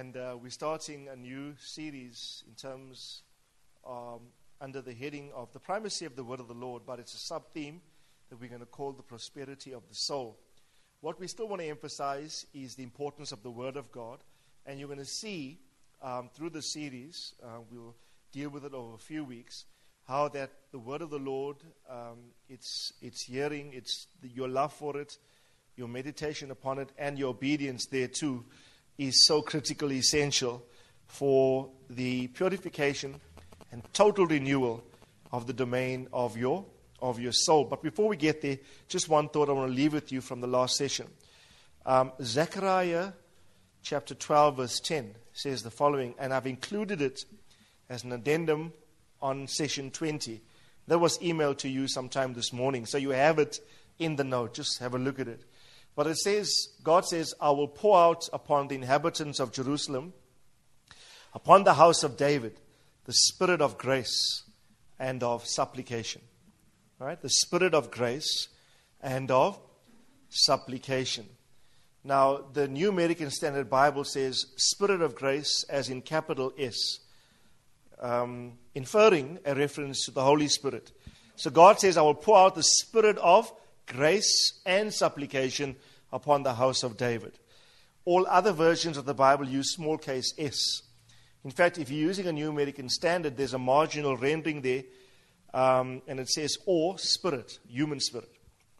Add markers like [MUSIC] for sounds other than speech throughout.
And uh, we're starting a new series in terms um, under the heading of the primacy of the word of the Lord, but it's a sub theme that we're going to call the prosperity of the soul. What we still want to emphasize is the importance of the word of God, and you're going to see um, through the series, uh, we'll deal with it over a few weeks, how that the word of the Lord, um, it's, it's hearing, it's your love for it, your meditation upon it and your obedience thereto is so critically essential for the purification and total renewal of the domain of your of your soul. But before we get there, just one thought I want to leave with you from the last session. Um, Zechariah chapter 12, verse 10 says the following, and I've included it as an addendum on session 20. That was emailed to you sometime this morning, so you have it in the note. Just have a look at it. But it says, God says, I will pour out upon the inhabitants of Jerusalem, upon the house of David, the spirit of grace and of supplication. Right? The spirit of grace and of supplication. Now, the New American Standard Bible says spirit of grace as in capital S, um, inferring a reference to the Holy Spirit. So God says, I will pour out the spirit of grace and supplication upon the house of David. All other versions of the Bible use small case s. In fact, if you're using a New American Standard, there's a marginal rendering there, um, and it says or spirit, human spirit.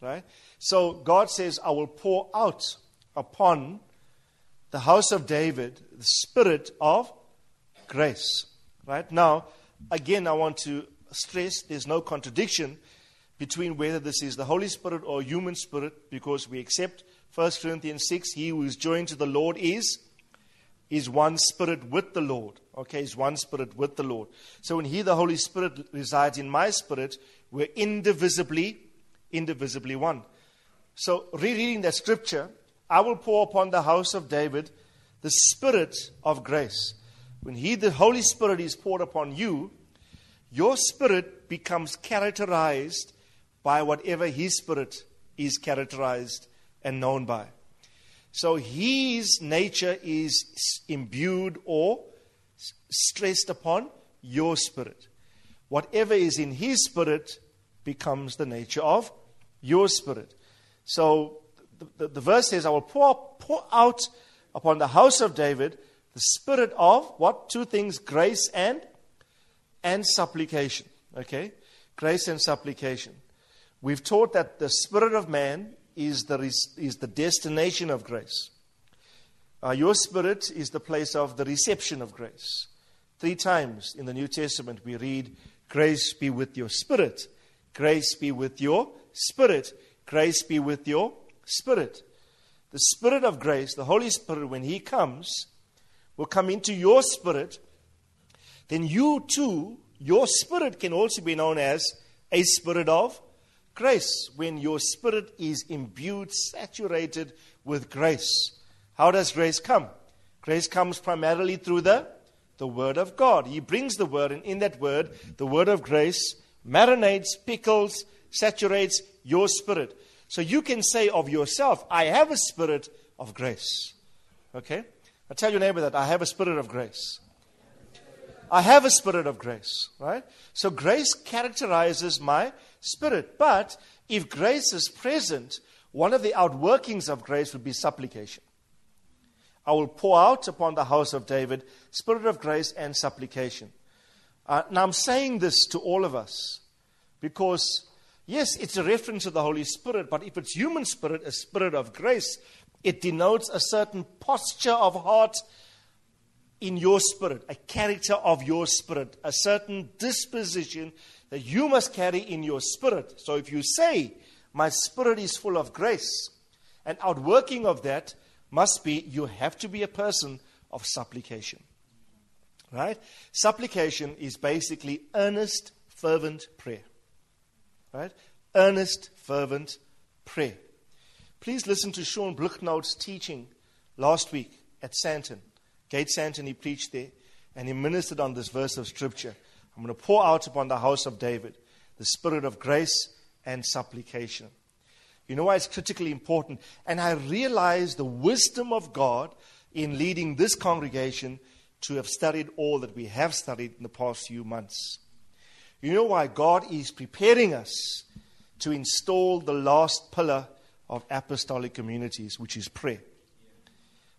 Right? So God says, I will pour out upon the house of David the spirit of grace. Right? Now, again, I want to stress there's no contradiction between whether this is the Holy Spirit or human spirit because we accept 1 Corinthians 6 he who is joined to the Lord is is one spirit with the Lord. Okay, is one spirit with the Lord. So when he the Holy Spirit resides in my spirit, we're indivisibly indivisibly one. So rereading that scripture, I will pour upon the house of David the spirit of grace. When he the Holy Spirit is poured upon you, your spirit becomes characterized by whatever his spirit is characterized and known by. So his nature is imbued or stressed upon your spirit. Whatever is in his spirit becomes the nature of your spirit. So the, the, the verse says, I will pour, pour out upon the house of David the spirit of what? Two things grace and and supplication. Okay? Grace and supplication. We've taught that the spirit of man is the, is the destination of grace. Uh, your spirit is the place of the reception of grace. Three times in the New Testament we read, Grace be with your spirit. Grace be with your spirit. Grace be with your spirit. The Spirit of grace, the Holy Spirit, when He comes, will come into your spirit. Then you too, your spirit can also be known as a spirit of grace. When your spirit is imbued, saturated with grace. How does grace come? Grace comes primarily through the, the Word of God. He brings the Word, and in that Word, the Word of grace marinates, pickles, saturates your spirit. So you can say of yourself, I have a spirit of grace. Okay? I tell your neighbor that I have a spirit of grace. I have a spirit of grace, right? So grace characterizes my spirit. But if grace is present, one of the outworkings of grace would be supplication. I will pour out upon the house of David spirit of grace and supplication. Uh, now I'm saying this to all of us because Yes, it's a reference to the Holy Spirit, but if it's human spirit, a spirit of grace, it denotes a certain posture of heart in your spirit, a character of your spirit, a certain disposition that you must carry in your spirit. So if you say, My spirit is full of grace, And outworking of that must be you have to be a person of supplication. Right? Supplication is basically earnest, fervent prayer. Right? Earnest, fervent prayer. Please listen to Sean Bluchnout's teaching last week at Sandton. Gate Sandton, he preached there, and he ministered on this verse of Scripture. I'm going to pour out upon the house of David the spirit of grace and supplication. You know why it's critically important? And I realize the wisdom of God in leading this congregation to have studied all that we have studied in the past few months. You know why God is preparing us to install the last pillar of apostolic communities, which is prayer.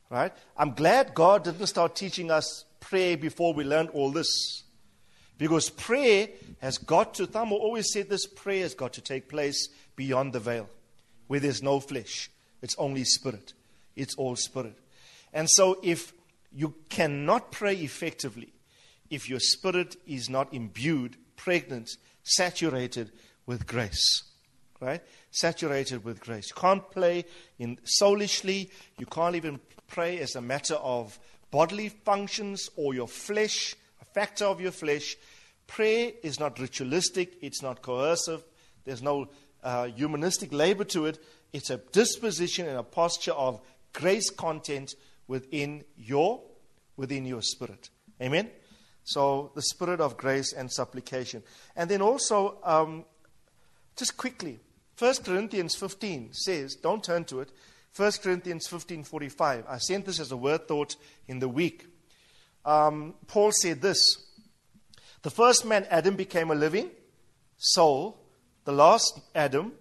Right? I'm glad God didn't start teaching us prayer before we learned all this. Because prayer has got to, Thamo always said this prayer has got to take place beyond the veil, where there's no flesh. It's only spirit. It's all spirit. And so if you cannot pray effectively if your spirit is not imbued, pregnant, saturated with grace. Right? Saturated with grace. You can't pray in soulishly. You can't even pray as a matter of bodily functions or your flesh, a factor of your flesh. Prayer is not ritualistic, it's not coercive, there's no uh, humanistic labor to it. It's a disposition and a posture of grace content within your within your spirit. Amen. So the spirit of grace and supplication, and then also um, just quickly, 1 Corinthians 15 says, don't turn to it. 1 Corinthians 15:45. I sent this as a word thought in the week. Um, Paul said this: The first man, Adam, became a living soul. The last Adam,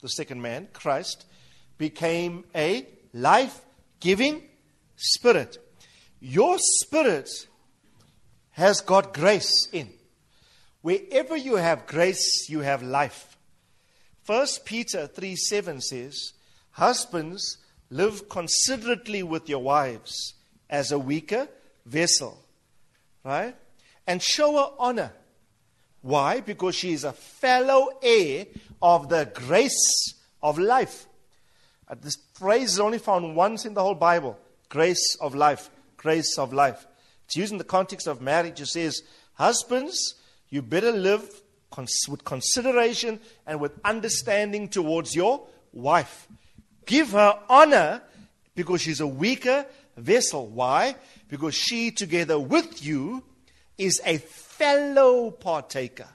the second man, Christ, became a life-giving spirit. Your spirit has got grace in. Wherever you have grace, you have life. First Peter 3 7 says, Husbands, live considerately with your wives as a weaker vessel, right? And show her honor. Why? Because she is a fellow heir of the grace of life. Uh, this phrase is only found once in the whole Bible grace of life, grace of life. It's used in the context of marriage. It says, Husbands, you better live with consideration and with understanding towards your wife. Give her honor because she's a weaker vessel. Why? Because she, together with you, is a fellow partaker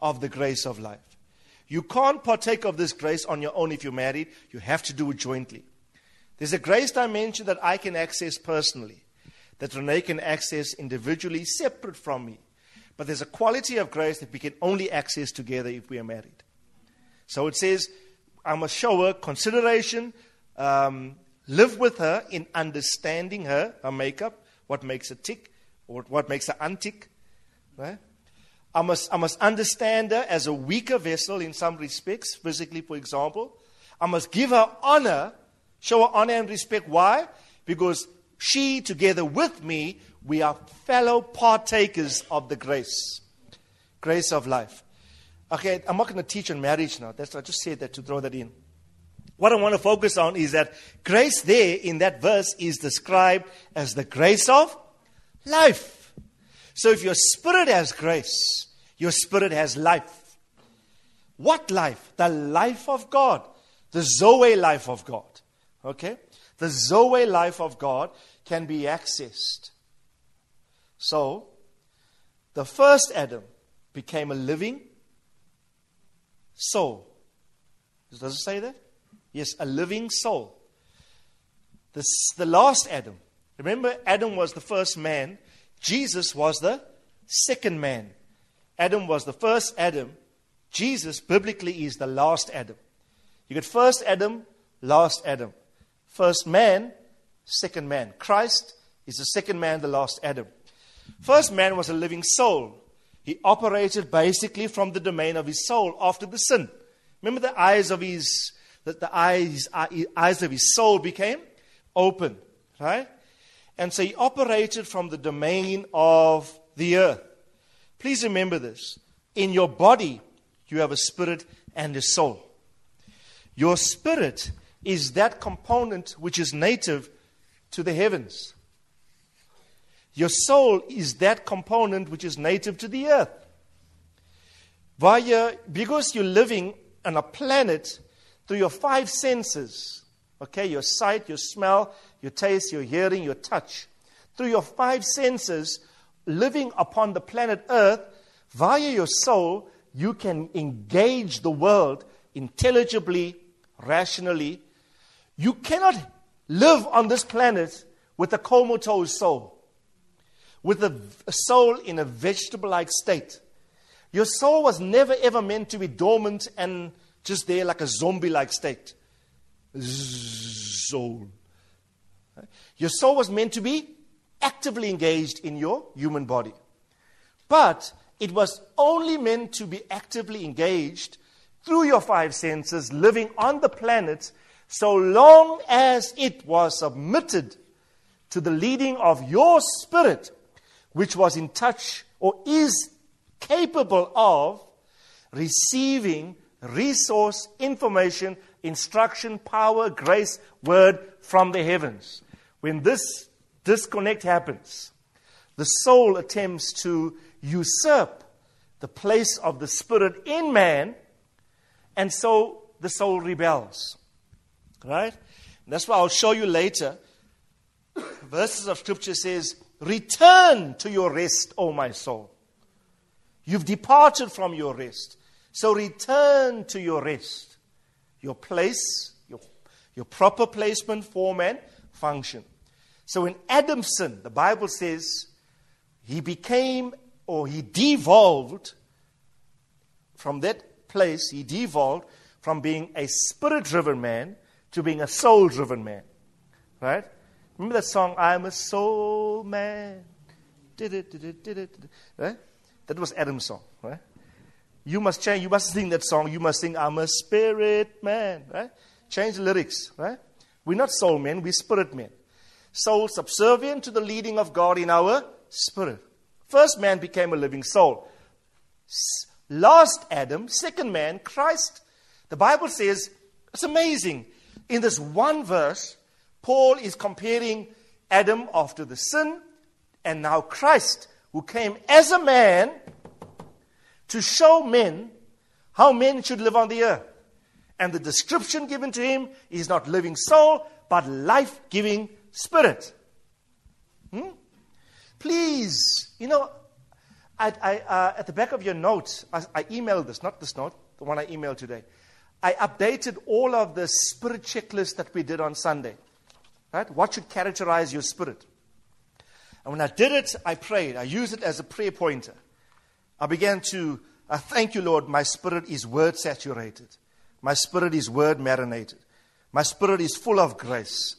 of the grace of life. You can't partake of this grace on your own if you're married. You have to do it jointly. There's a grace dimension that I can access personally, that Renee can access individually, separate from me. But there's a quality of grace that we can only access together if we are married. So it says, I must show her consideration, um, live with her in understanding her, her makeup, what makes her tick, or what makes her untick. Right? I must, I must understand her as a weaker vessel in some respects, physically, for example. I must give her honor, show her honor and respect. Why? Because she, together with me, we are fellow partakers of the grace, grace of life. Okay, I'm not going to teach on marriage now. That's I just said that to throw that in. What I want to focus on is that grace there in that verse is described as the grace of life. So if your spirit has grace, your spirit has life. What life? The life of God. The Zoe life of God. Okay? The Zoe life of God can be accessed. So, the first Adam became a living soul. Does it say that? Yes, a living soul. This, the last Adam. Remember, Adam was the first man, Jesus was the second man. Adam was the first Adam. Jesus, biblically, is the last Adam. You get first Adam, last Adam. First man, second man. Christ is the second man, the last Adam. First man was a living soul. He operated basically from the domain of his soul after the sin. Remember the eyes of his that the eyes, uh, eyes of his soul became open, right? And so he operated from the domain of the earth. Please remember this. In your body, you have a spirit and a soul. Your spirit is that component which is native to the heavens. Your soul is that component which is native to the earth. Via, because you're living on a planet through your five senses, okay, your sight, your smell, your taste, your hearing, your touch, through your five senses, living upon the planet Earth, via your soul, you can engage the world intelligibly, rationally. You cannot live on this planet with a comatose soul, with a, a soul in a vegetable like state. Your soul was never ever meant to be dormant and just there like a zombie like state. Soul. Your soul was meant to be actively engaged in your human body. But it was only meant to be actively engaged through your five senses, living on the planet, so long as it was submitted to the leading of your spirit, which was in touch or is capable of receiving resource, information, instruction, power, grace, word from the heavens. When this disconnect happens, the soul attempts to usurp the place of the spirit in man, and so the soul rebels. Right? And that's why I'll show you later. Verses of scripture says, Return to your rest, O my soul. You've departed from your rest. So return to your rest, your place, your, your proper placement, form, and function. So in Adam sinned, the Bible says he became or he devolved from that place, he devolved from being a spirit driven man to being a soul driven man. Right? Remember that song, I'm a soul man? Did it, did it, did it. Right? That was Adam's song, right? You must change, you must sing that song. You must sing, I'm a spirit man, right? Change the lyrics, right? We're not soul men, we're spirit men. Soul subservient to the leading of God in our spirit. First man became a living soul. Last Adam, second man, Christ. The Bible says, it's amazing. In this one verse, Paul is comparing Adam after the sin and now Christ, who came as a man to show men how men should live on the earth. And the description given to him is not living soul, but life giving spirit. Hmm? Please, you know, I, I, uh, at the back of your notes, I, I emailed this, not this note, the one I emailed today. I updated all of the spirit checklist that we did on Sunday. Right? What should characterize your spirit? And when I did it, I prayed. I used it as a prayer pointer. I began to I thank you, Lord, my spirit is word saturated. My spirit is word marinated. My spirit is full of grace.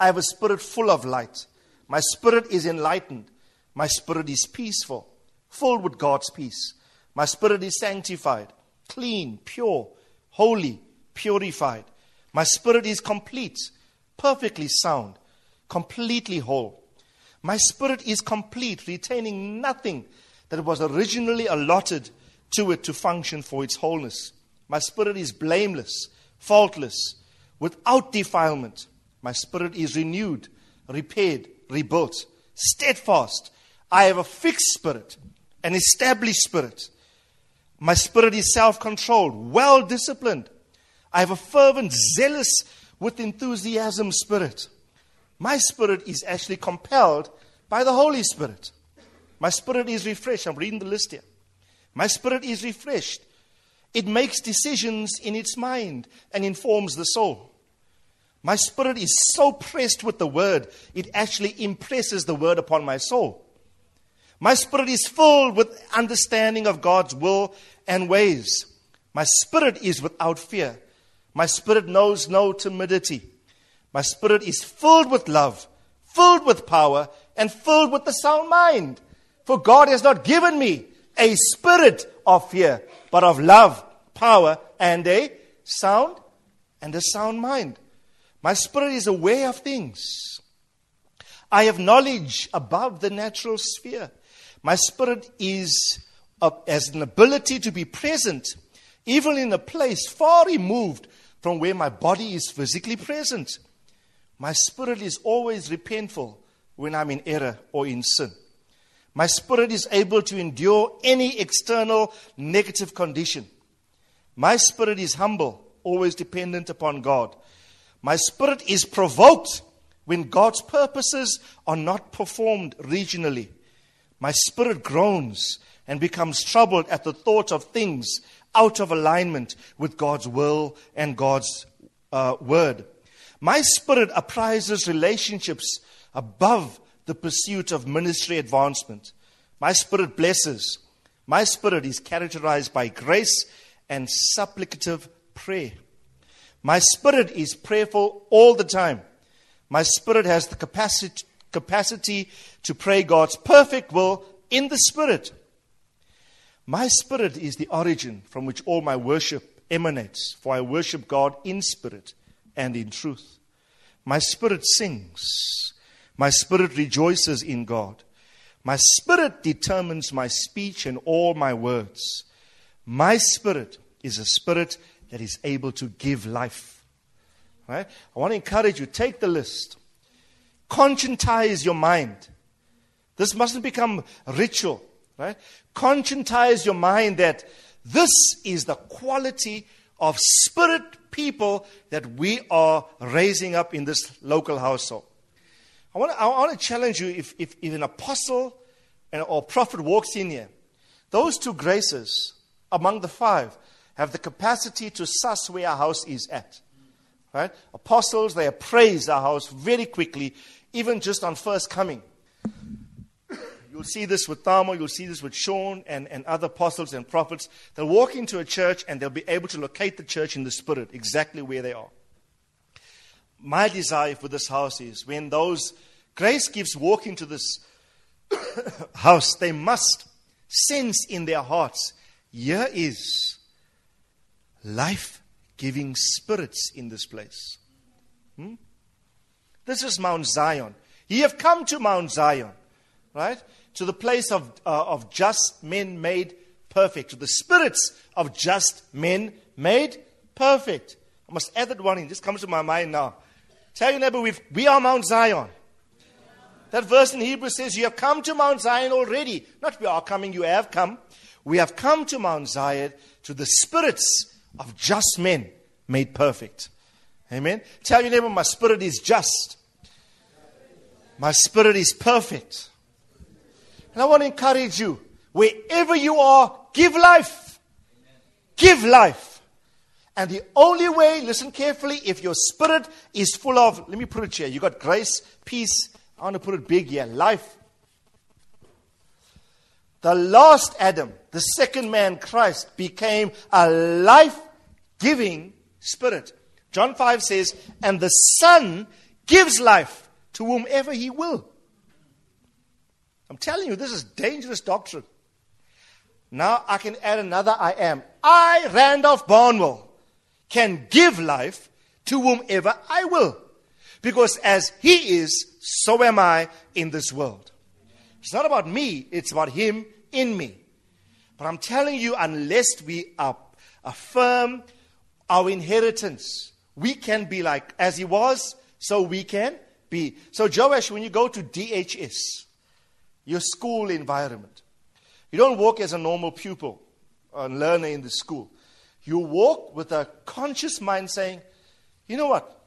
I have a spirit full of light. My spirit is enlightened. My spirit is peaceful, filled with God's peace. My spirit is sanctified, clean, pure, holy, purified. My spirit is complete, perfectly sound, completely whole. My spirit is complete, retaining nothing that was originally allotted to it to function for its wholeness. My spirit is blameless, faultless, without defilement. My spirit is renewed, repaired, rebuilt, steadfast. I have a fixed spirit, an established spirit. My spirit is self controlled, well disciplined. I have a fervent, zealous, with enthusiasm spirit. My spirit is actually compelled by the Holy Spirit. My spirit is refreshed. I'm reading the list here. My spirit is refreshed. It makes decisions in its mind and informs the soul. My spirit is so pressed with the word, it actually impresses the word upon my soul. My spirit is filled with understanding of God's will and ways. My spirit is without fear. My spirit knows no timidity. My spirit is filled with love, filled with power, and filled with the sound mind. For God has not given me a spirit of fear, but of love, power, and a sound and a sound mind. My spirit is aware of things. I have knowledge above the natural sphere. My spirit is has an ability to be present, even in a place far removed from where my body is physically present. My spirit is always repentful when I'm in error or in sin. My spirit is able to endure any external negative condition. My spirit is humble, always dependent upon God. My spirit is provoked when God's purposes are not performed regionally. My spirit groans and becomes troubled at the thought of things out of alignment with God's will and God's uh, word. My spirit apprises relationships above the pursuit of ministry advancement. My spirit blesses. My spirit is characterized by grace and supplicative prayer. My spirit is prayerful all the time. My spirit has the capacity, capacity to pray God's perfect will in the spirit. My spirit is the origin from which all my worship emanates, for I worship God in spirit and in truth. My spirit sings. My spirit rejoices in God. My spirit determines my speech and all my words. My spirit is a spirit that is able to give life. Right? I want to encourage you take the list, conscientize your mind. This mustn't become ritual. Right? Conscientize your mind that this is the quality of spirit people that we are raising up in this local household. I want to, I want to challenge you if, if, if an apostle or prophet walks in here, those two graces among the five have the capacity to suss where our house is at. Right? Apostles, they appraise our house very quickly, even just on first coming. You'll see this with Tamo, you'll see this with Sean and, and other apostles and prophets. They'll walk into a church and they'll be able to locate the church in the spirit, exactly where they are. My desire for this house is when those grace gifts walk into this [COUGHS] house, they must sense in their hearts here is life giving spirits in this place. Hmm? This is Mount Zion. Ye have come to Mount Zion, right? To the place of, uh, of just men made perfect, to the spirits of just men made perfect. I must add that one in. Just comes to my mind now. Tell your neighbor, we are Mount Zion. That verse in Hebrew says, You have come to Mount Zion already. Not we are coming, you have come. We have come to Mount Zion, to the spirits of just men made perfect. Amen. Tell your neighbor, My spirit is just. My spirit is perfect. And I want to encourage you, wherever you are, give life. Give life. And the only way, listen carefully, if your spirit is full of, let me put it here, you got grace, peace, I want to put it big here life. The last Adam, the second man, Christ, became a life giving spirit. John 5 says, And the Son gives life to whomever he will. I'm telling you, this is dangerous doctrine. Now I can add another I am. I, Randolph Barnwell, can give life to whomever I will. Because as He is, so am I in this world. It's not about me, it's about Him in me. But I'm telling you, unless we affirm our inheritance, we can be like as He was, so we can be. So, Joash, when you go to DHS, your school environment, you don't walk as a normal pupil or learner in the school. You walk with a conscious mind saying, you know what?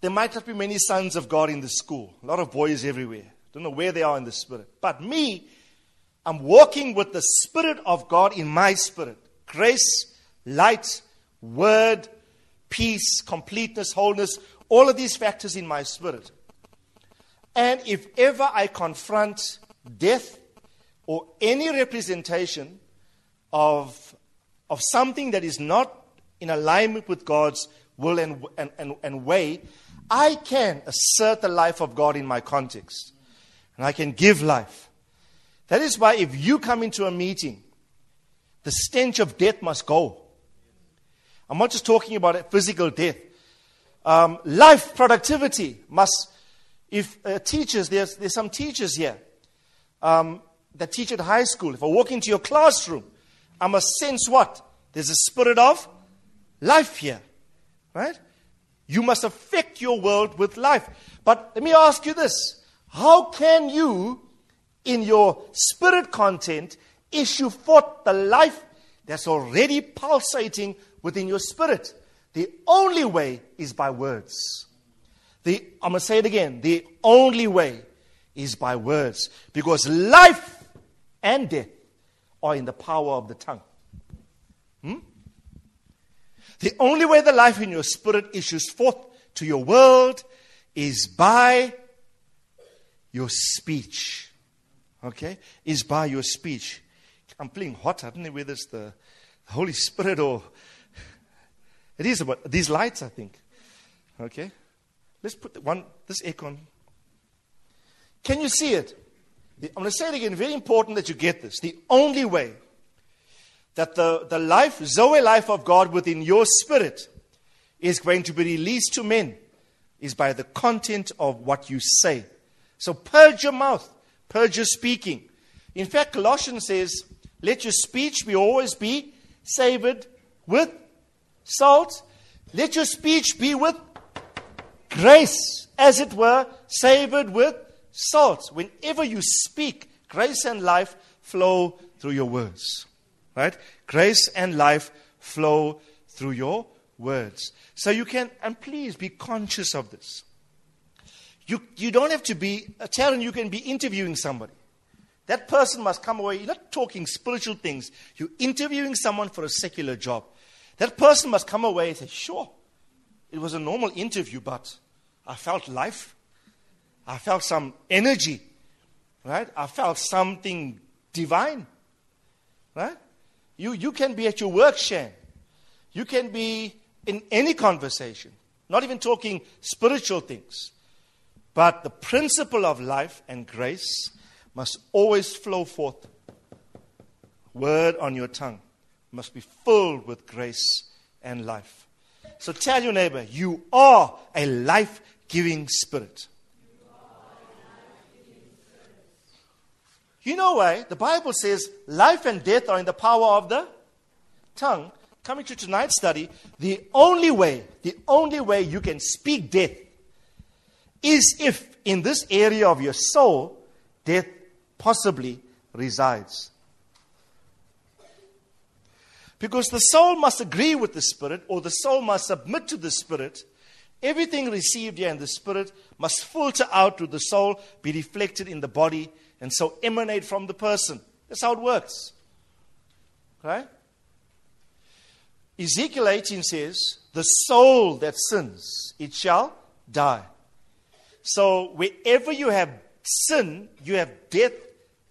There might not be many sons of God in the school, a lot of boys everywhere. Don't know where they are in the spirit. But me, I'm walking with the Spirit of God in my spirit grace, light, word, peace, completeness, wholeness, all of these factors in my spirit. And if ever I confront death or any representation of, of something that is not in alignment with God's will and, and, and, and way, I can assert the life of God in my context. And I can give life. That is why if you come into a meeting, the stench of death must go. I'm not just talking about physical death. Um, life productivity must, if uh, teachers, there's, there's some teachers here um, that teach at high school. If I walk into your classroom, I must sense what? There's a spirit of life here. Right? You must affect your world with life. But let me ask you this how can you, in your spirit content, issue forth the life that's already pulsating within your spirit? The only way is by words. The, I'm going to say it again. The only way is by words. Because life and death are in the power of the tongue. Hmm? The only way the life in your spirit issues forth to your world is by your speech. Okay? Is by your speech. I'm playing hot. I don't know whether it's the Holy Spirit or. [LAUGHS] It is about these lights, I think. Okay? Let's put one, this aircon. Can you see it? I'm going to say it again. Very important that you get this. The only way that the, the life, Zoe life of God within your spirit is going to be released to men is by the content of what you say. So purge your mouth, purge your speaking. In fact, Colossians says, let your speech be always be savored with salt. Let your speech be with grace, as it were, savored with salt. Whenever you speak, grace and life flow through your words. Right? Grace and life flow through your words. So you can, and please be conscious of this. You, you don't have to be, uh, Taryn, you can be interviewing somebody. That person must come away. You're not talking spiritual things. You're interviewing someone for a secular job. That person must come away and say, sure, it was a normal interview, but I felt life. I felt some energy. Right? I felt something divine. Right? You, you can be at your work, Shan. You can be in any conversation, not even talking spiritual things. But the principle of life and grace must always flow forth. Word on your tongue must be filled with grace and life. So tell your neighbor, you are a life giving spirit. You know why? The Bible says life and death are in the power of the tongue. Coming to tonight's study, the only way, the only way you can speak death is if in this area of your soul, death possibly resides. Because the soul must agree with the spirit, or the soul must submit to the spirit. Everything received here in the spirit must filter out to the soul, be reflected in the body, and so emanate from the person. That's how it works. Right? Ezekiel 18 says, The soul that sins, it shall die. So wherever you have sin, you have death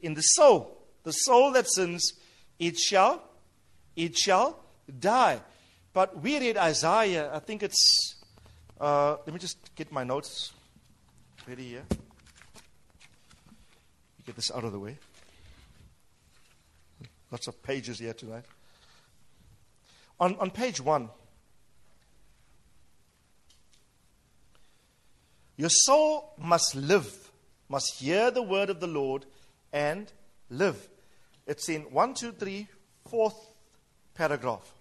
in the soul. The soul that sins, it shall, it shall die. But we read Isaiah, I think it's, uh, let me just get my notes ready here. Get this out of the way. Lots of pages here tonight. On, on page one, your soul must live, must hear the word of the Lord and live. It's in one, two, three, fourth paragraph.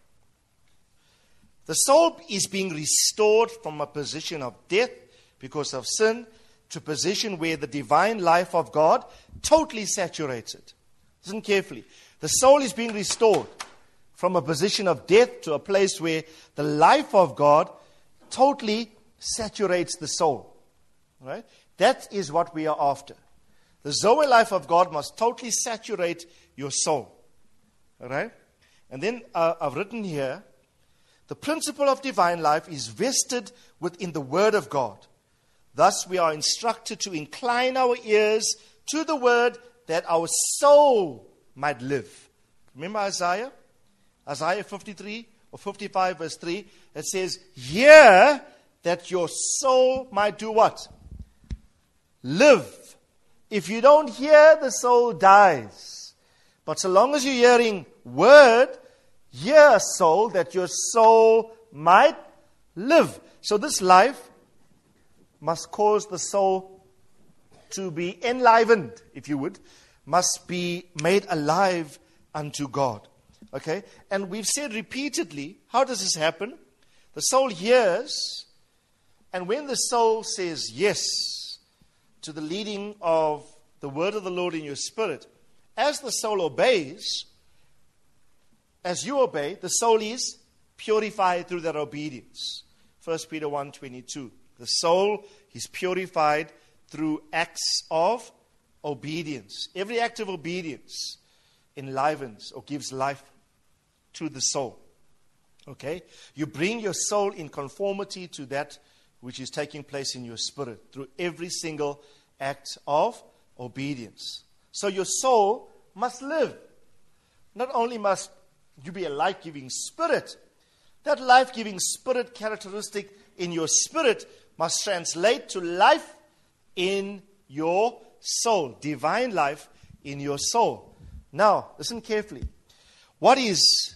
The soul is being restored from a position of death because of sin to position where the divine life of God totally saturates it. Listen carefully. The soul is being restored from a position of death to a place where the life of God totally saturates the soul. Right? That is what we are after. The Zoe life of God must totally saturate your soul. Right? And then uh, I've written here the principle of divine life is vested within the Word of God. Thus, we are instructed to incline our ears to the Word that our soul might live. Remember Isaiah? Isaiah 53 or 55, verse 3. It says, Hear that your soul might do what? Live. If you don't hear, the soul dies. But so long as you're hearing word, hear, soul, that your soul might live. So this life must cause the soul to be enlivened, if you would, must be made alive unto God. Okay? And we've said repeatedly, how does this happen? The soul hears, and when the soul says yes to the leading of the word of the Lord in your spirit, as the soul obeys, as you obey, the soul is purified through that obedience. 1 Peter 1:22. The soul is purified through acts of obedience. Every act of obedience enlivens or gives life to the soul. Okay? You bring your soul in conformity to that which is taking place in your spirit through every single act of obedience. So your soul must live. Not only must you be a life giving spirit, that life giving spirit characteristic in your spirit must translate to life in your soul, divine life in your soul. Now, listen carefully. What is,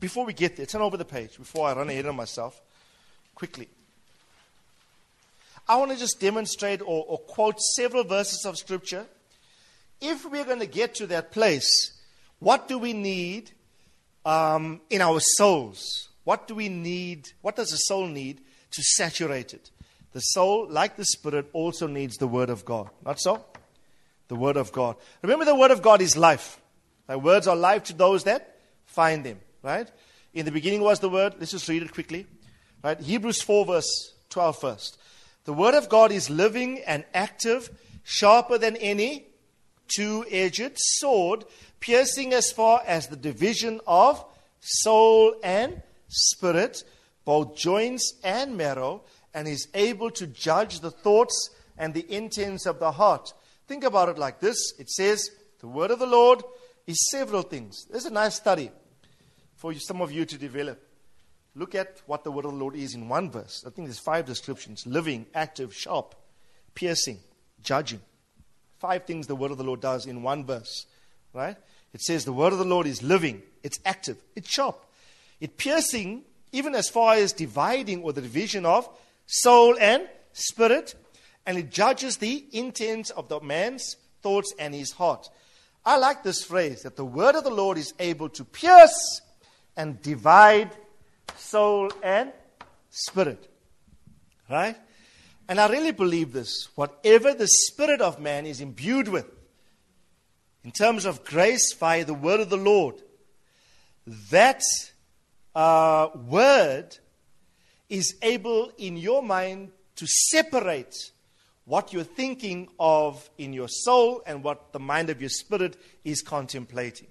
before we get there, turn over the page before I run ahead of myself quickly. I want to just demonstrate or, or quote several verses of Scripture. If we're going to get to that place, what do we need um, in our souls? What do we need? What does the soul need to saturate it? The soul, like the spirit, also needs the Word of God. Not so? The Word of God. Remember, the Word of God is life. The words are life to those that find them. Right? In the beginning was the Word. Let's just read it quickly. Right? Hebrews 4, verse 12 first. The Word of God is living and active, sharper than any two edged sword, piercing as far as the division of soul and spirit, both joints and marrow, and is able to judge the thoughts and the intents of the heart. Think about it like this it says, The word of the Lord is several things. There's a nice study for some of you to develop. Look at what the word of the Lord is in one verse. I think there's five descriptions living, active, sharp, piercing, judging. Five things the word of the Lord does in one verse. Right? It says the word of the Lord is living, it's active, it's sharp, it's piercing, even as far as dividing or the division of soul and spirit, and it judges the intents of the man's thoughts and his heart. I like this phrase that the word of the Lord is able to pierce and divide soul, and spirit. Right? And I really believe this. Whatever the spirit of man is imbued with, in terms of grace via the word of the Lord, that uh, word is able in your mind to separate what you're thinking of in your soul and what the mind of your spirit is contemplating.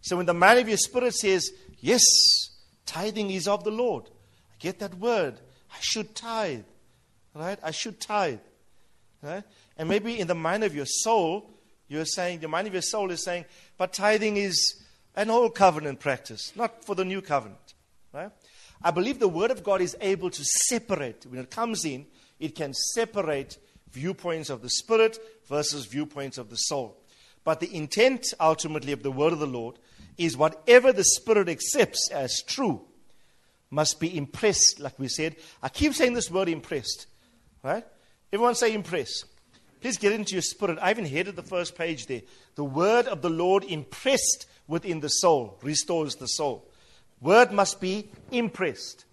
So when the mind of your spirit says, Yes, Tithing is of the Lord. I get that word. I should tithe. Right? I should tithe. Right? And maybe in the mind of your soul, you're saying, the mind of your soul is saying, but tithing is an old covenant practice, not for the new covenant. I believe the Word of God is able to separate. When it comes in, it can separate viewpoints of the Spirit versus viewpoints of the soul. But the intent, ultimately, of the Word of the Lord is whatever the Spirit accepts as true must be impressed, like we said. I keep saying this word impressed, right? Everyone say impress. Please get into your spirit. I even headed the first page there. The word of the Lord impressed within the soul restores the soul. Word must be impressed.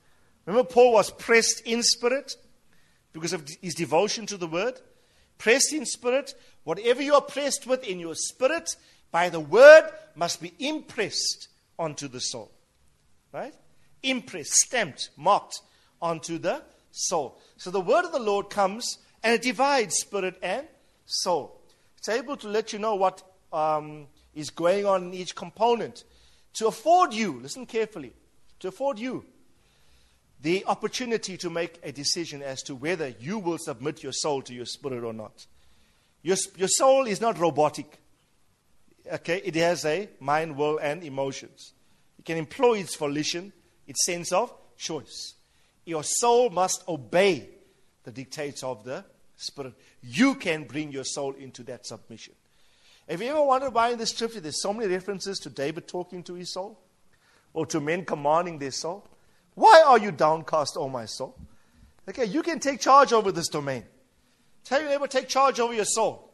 Remember, Paul was pressed in spirit because of his devotion to the word? Pressed in spirit. Whatever you are pressed with in your spirit, by the word must be impressed onto the soul. Right? Impressed, stamped, marked onto the soul. So the word of the Lord comes and it divides spirit and soul. It's able to let you know what um, is going on in each component to afford you, listen carefully, to afford you the opportunity to make a decision as to whether you will submit your soul to your spirit or not. Your, your soul is not robotic. Okay, it has a mind, will, and emotions. It can employ its volition, its sense of choice. Your soul must obey the dictates of the Spirit. You can bring your soul into that submission. Have you ever wondered why in the scripture there's so many references to David talking to his soul? Or to men commanding their soul? Why are you downcast, O my soul? Okay, you can take charge over this domain. Tell your neighbor, take charge over your soul.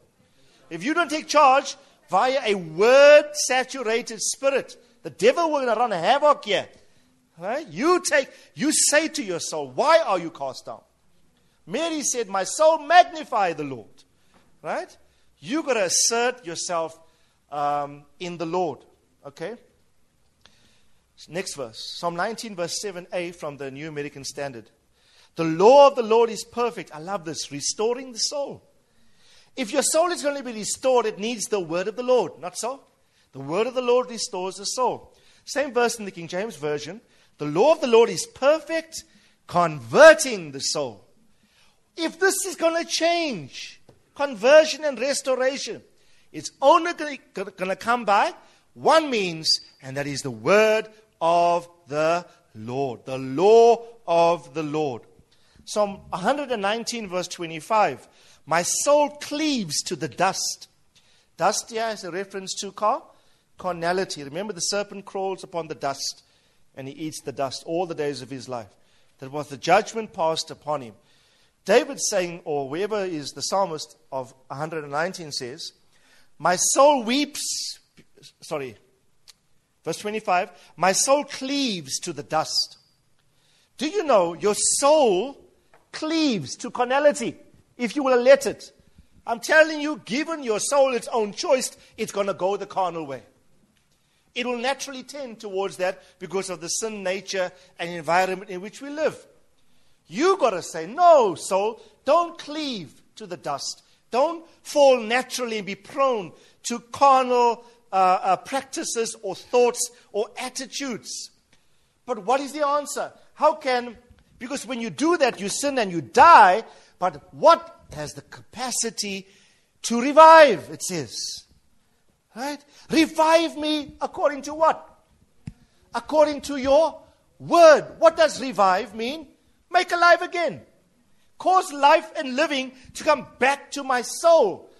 If you don't take charge, via a word saturated spirit. The devil will run havoc here. Right? You take, you say to your soul, Why are you cast down? Mary said, My soul magnify the Lord. Right? You got to assert yourself um, in the Lord. Okay? Next verse Psalm 19, verse 7a from the New American Standard. The law of the Lord is perfect. I love this. Restoring the soul. If your soul is going to be restored, it needs the word of the Lord. Not so? The word of the Lord restores the soul. Same verse in the King James Version. The law of the Lord is perfect, converting the soul. If this is going to change, conversion and restoration, it's only going to come by one means, and that is the word of the Lord. The law of the Lord. Psalm 119, verse 25. My soul cleaves to the dust. Dust here is a reference to car, carnality. Remember, the serpent crawls upon the dust and he eats the dust all the days of his life. That was the judgment passed upon him. David saying, or whoever is the psalmist of 119 says, My soul weeps, sorry, verse 25, my soul cleaves to the dust. Do you know your soul cleaves to carnality if you will let it? I'm telling you, given your soul its own choice, it's going to go the carnal way. It will naturally tend towards that because of the sin nature and environment in which we live. You got to say, no, soul, don't cleave to the dust. Don't fall naturally and be prone to carnal uh, uh, practices or thoughts or attitudes. But what is the answer? How can, because when you do that, you sin and you die, but what has the capacity to revive, it says? Right? Revive me according to what? According to your word. What does revive mean? Make alive again. Cause life and living to come back to my soul.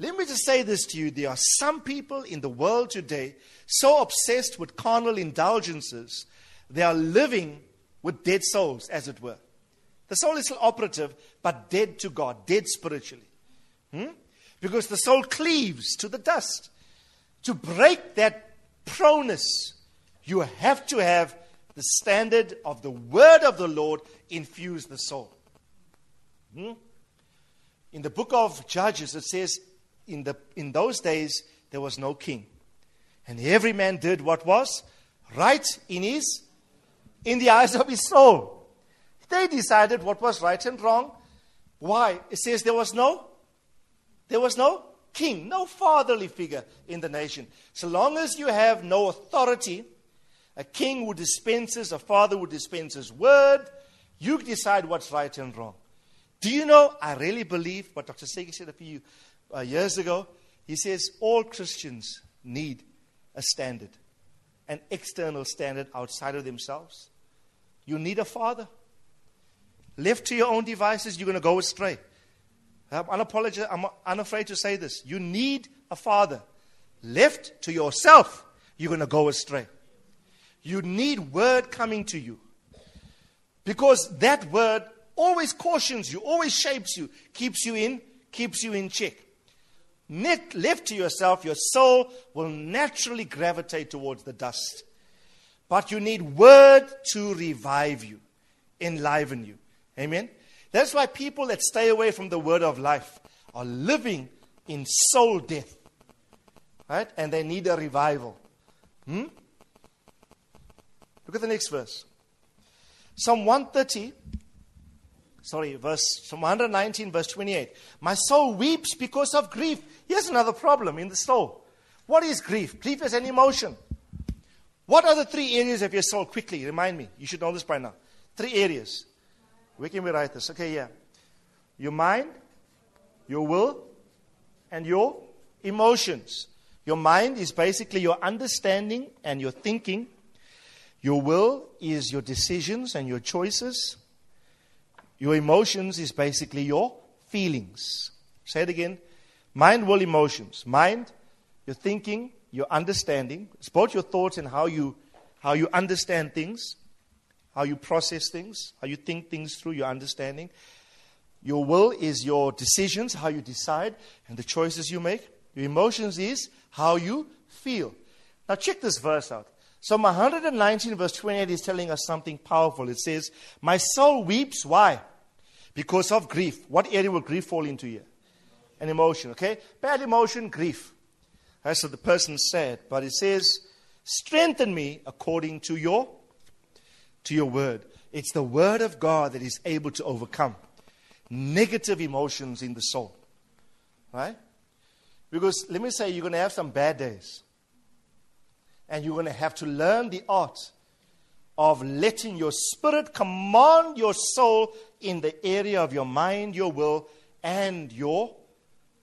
Let me just say this to you. There are some people in the world today so obsessed with carnal indulgences, they are living with dead souls, as it were. The soul is still operative, but dead to God, dead spiritually. Hmm? Because the soul cleaves to the dust. To break that proneness, you have to have the standard of the word of the Lord infuse the soul. Hmm? In the book of Judges, it says, in, the, in those days, there was no king. And every man did what was right in his, in the eyes of his soul. They decided what was right and wrong. Why? It says there was no, there was no king, no fatherly figure in the nation. So long as you have no authority, a king who dispenses, a father who dispenses word, you decide what's right and wrong. Do you know? I really believe what Dr. Segi said a few uh, years ago. He says all Christians need a standard, an external standard outside of themselves. You need a father. Left to your own devices, you're going to go astray. I'm unapologetic. I'm unafraid to say this. You need a father. Left to yourself, you're going to go astray. You need word coming to you. Because that word always cautions you, always shapes you, keeps you in, keeps you in check. Net, left to yourself, your soul will naturally gravitate towards the dust. But you need word to revive you, enliven you. Amen? That's why people that stay away from the word of life are living in soul death. Right? And they need a revival. Hmm? Look at the next verse. Psalm 130, sorry, verse Psalm 119, verse 28. My soul weeps because of grief. Here's another problem in the soul. What is grief? Grief is an emotion. What are the three areas of your soul? Quickly, remind me. You should know this by now. Three areas. Where can we write this? Okay, yeah. Your mind, your will, and your emotions. Your mind is basically your understanding and your thinking. Your will is your decisions and your choices. Your emotions is basically your feelings. Say it again. Mind, will, emotions. Mind, your thinking, your understanding. It's both your thoughts and how you, how you understand things how you process things, how you think things through, your understanding. Your will is your decisions, how you decide, and the choices you make. Your emotions is how you feel. Now, check this verse out. Psalm 119, verse 28 is telling us something powerful. It says, My soul weeps. Why? Because of grief. What area will grief fall into here? An emotion, okay? Bad emotion, grief. That's what the person said. But it says, Strengthen me according to your to your word. It's the word of God that is able to overcome negative emotions in the soul. Right? Because let me say, you're going to have some bad days. And you're going to have to learn the art of letting your spirit command your soul in the area of your mind, your will, and your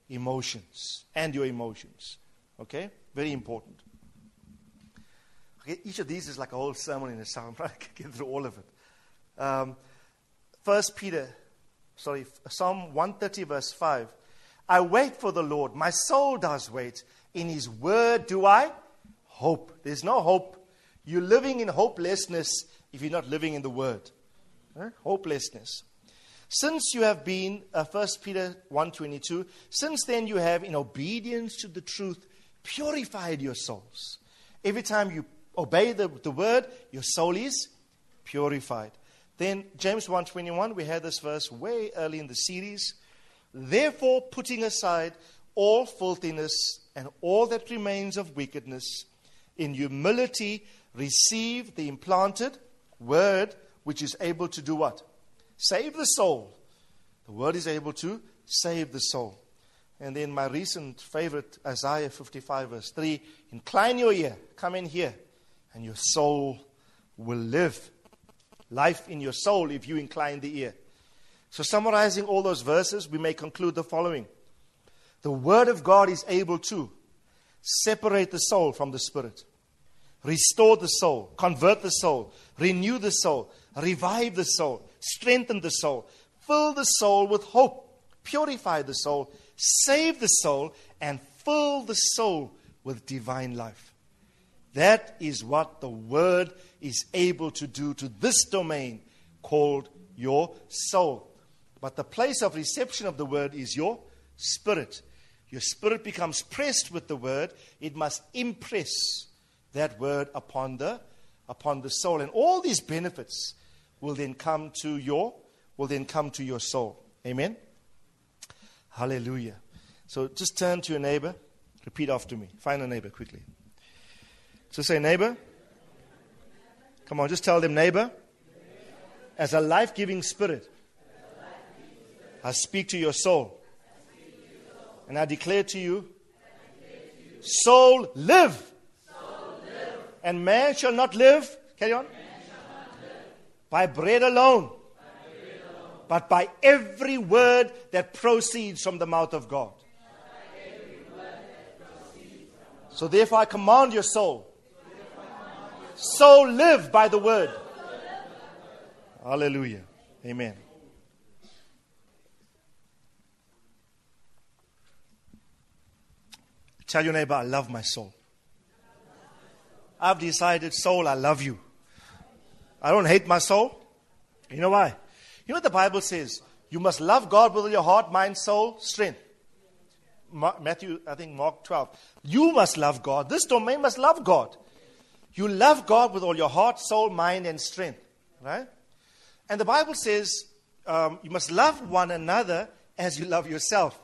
emotions. And your emotions. Okay? Very important. Okay, each of these is like a whole sermon in itself. [LAUGHS] Trying to get through all of it. Um, First Peter, sorry, Psalm 130, verse 5. I wait for the Lord. My soul does wait. In his word do I hope. There's no hope. You're living in hopelessness if you're not living in the word. Right? Hopelessness. Since you have been, uh, 1 Peter 1.22, since then you have, in obedience to the truth, purified your souls. Every time you obey the, the word, your soul is purified. Then James 1.21, we had this verse way early in the series. Therefore, putting aside all filthiness and all that remains of wickedness, in humility receive the implanted word which is able to do what? Save the soul. The word is able to save the soul. And then my recent favorite, Isaiah 55, verse 3 Incline your ear, come in here, and your soul will live. Life in your soul if you incline the ear. So, summarizing all those verses, we may conclude the following The Word of God is able to separate the soul from the spirit, restore the soul, convert the soul, renew the soul, revive the soul, strengthen the soul, fill the soul with hope, purify the soul, save the soul, and fill the soul with divine life. That is what the Word is able to do to this domain called your soul. But the place of reception of the Word is your spirit. Your spirit becomes pressed with the Word, it must impress that Word upon the, upon the soul. And all these benefits will then come to your will then come to your soul. Amen. Hallelujah. So just turn to your neighbor. Repeat after me. Find a neighbor quickly. So say, neighbor. Come on, just tell them, neighbor. As a life giving spirit, I speak to your soul. And I declare to you, soul, live. And man shall not live. Carry on. By bread alone but by every word that proceeds from the mouth of God. So therefore, I command your soul. Soul, live by the word. Hallelujah. Amen. Tell your neighbor, I love my soul. I've decided, soul, I love you. I don't hate my soul. You know why? You know what the Bible says? You must love God with all your heart, mind, soul, strength. Matthew, I think Mark 12. You must love God. This domain must love God. You love God with all your heart, soul, mind, and strength. Right? And the Bible says um, you must love one another as you love yourself.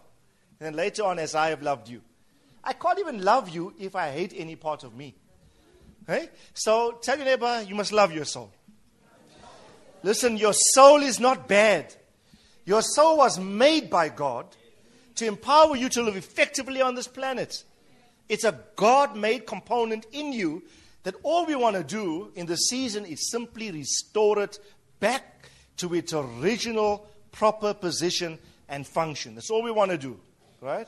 And then later on, as I have loved you. I can't even love you if I hate any part of me. Right? So tell your neighbor, you must love your soul. Listen, your soul is not bad. Your soul was made by God to empower you to live effectively on this planet. It's a God made component in you that all we want to do in the season is simply restore it back to its original proper position and function. That's all we want to do, right?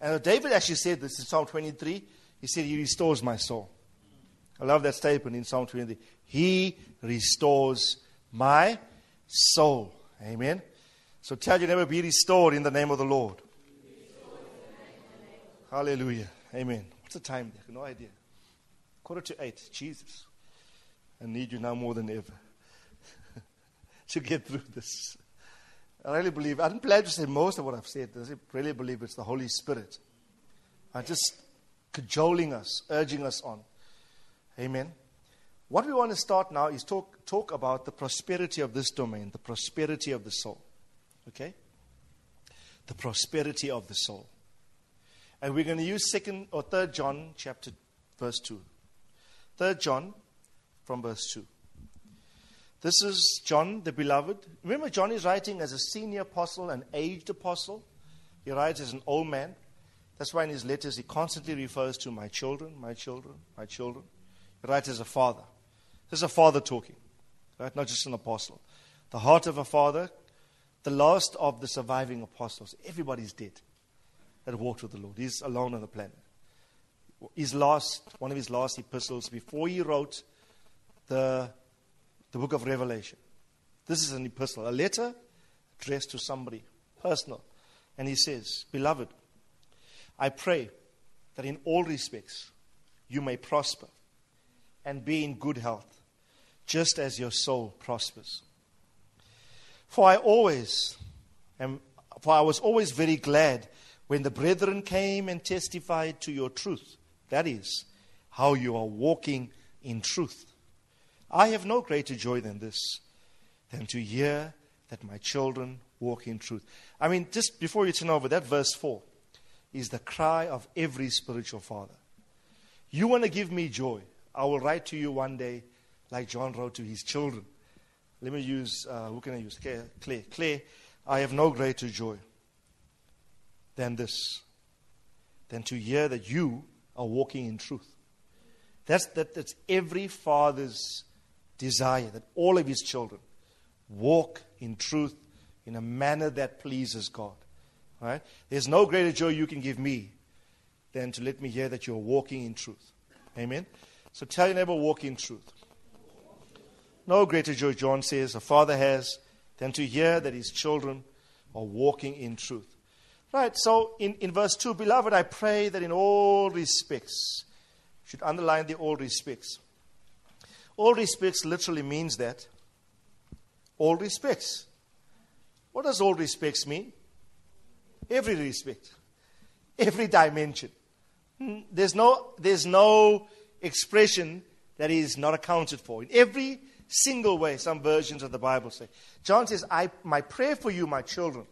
And David actually said this in Psalm 23. He said, He restores my soul. I love that statement in Psalm 23. He restores my soul. Amen. So tell you never be restored in the name of the Lord. Hallelujah. Amen. What's the time there? No idea. Quarter to eight. Jesus. I need you now more than ever [LAUGHS] to get through this. I really believe, I didn't plan to say most of what I've said. I really believe it's the Holy Spirit. I just cajoling us, urging us on. Amen. what we want to start now is talk, talk about the prosperity of this domain, the prosperity of the soul. Okay? The prosperity of the soul. And we're going to use second or third John chapter verse 2. Third John from verse 2. This is John the beloved. Remember, John is writing as a senior apostle, an aged apostle. He writes as an old man. That's why in his letters he constantly refers to my children, my children, my children. He writes as a father. This is a father talking, right? Not just an apostle. The heart of a father, the last of the surviving apostles. Everybody's dead that walked with the Lord. He's alone on the planet. His last, one of his last epistles before he wrote the, the book of Revelation. This is an epistle, a letter addressed to somebody, personal. And he says, Beloved, I pray that in all respects you may prosper and be in good health, just as your soul prospers. For I always am, for I was always very glad when the brethren came and testified to your truth. That is, how you are walking in truth. I have no greater joy than this, than to hear that my children walk in truth. I mean, just before you turn over, that verse 4 is the cry of every spiritual father. You want to give me joy. I will write to you one day, like John wrote to his children. Let me use, uh, who can I use? Claire. Claire. Claire, I have no greater joy than this, than to hear that you are walking in truth. That's, that, that's every father's desire, that all of his children walk in truth in a manner that pleases God. Right? There's no greater joy you can give me than to let me hear that you're walking in truth. Amen? So tell your neighbor, walk in truth. No greater joy, John says, a father has than to hear that his children are walking in truth. Right, so in, in verse 2, beloved, I pray that in all respects, should underline the all respects. All respects literally means that. All respects. What does all respects mean? Every respect, every dimension. Hmm, there's no, there's no expression that is not accounted for. In every single way, some versions of the Bible say. John says, I, My prayer for you, my children.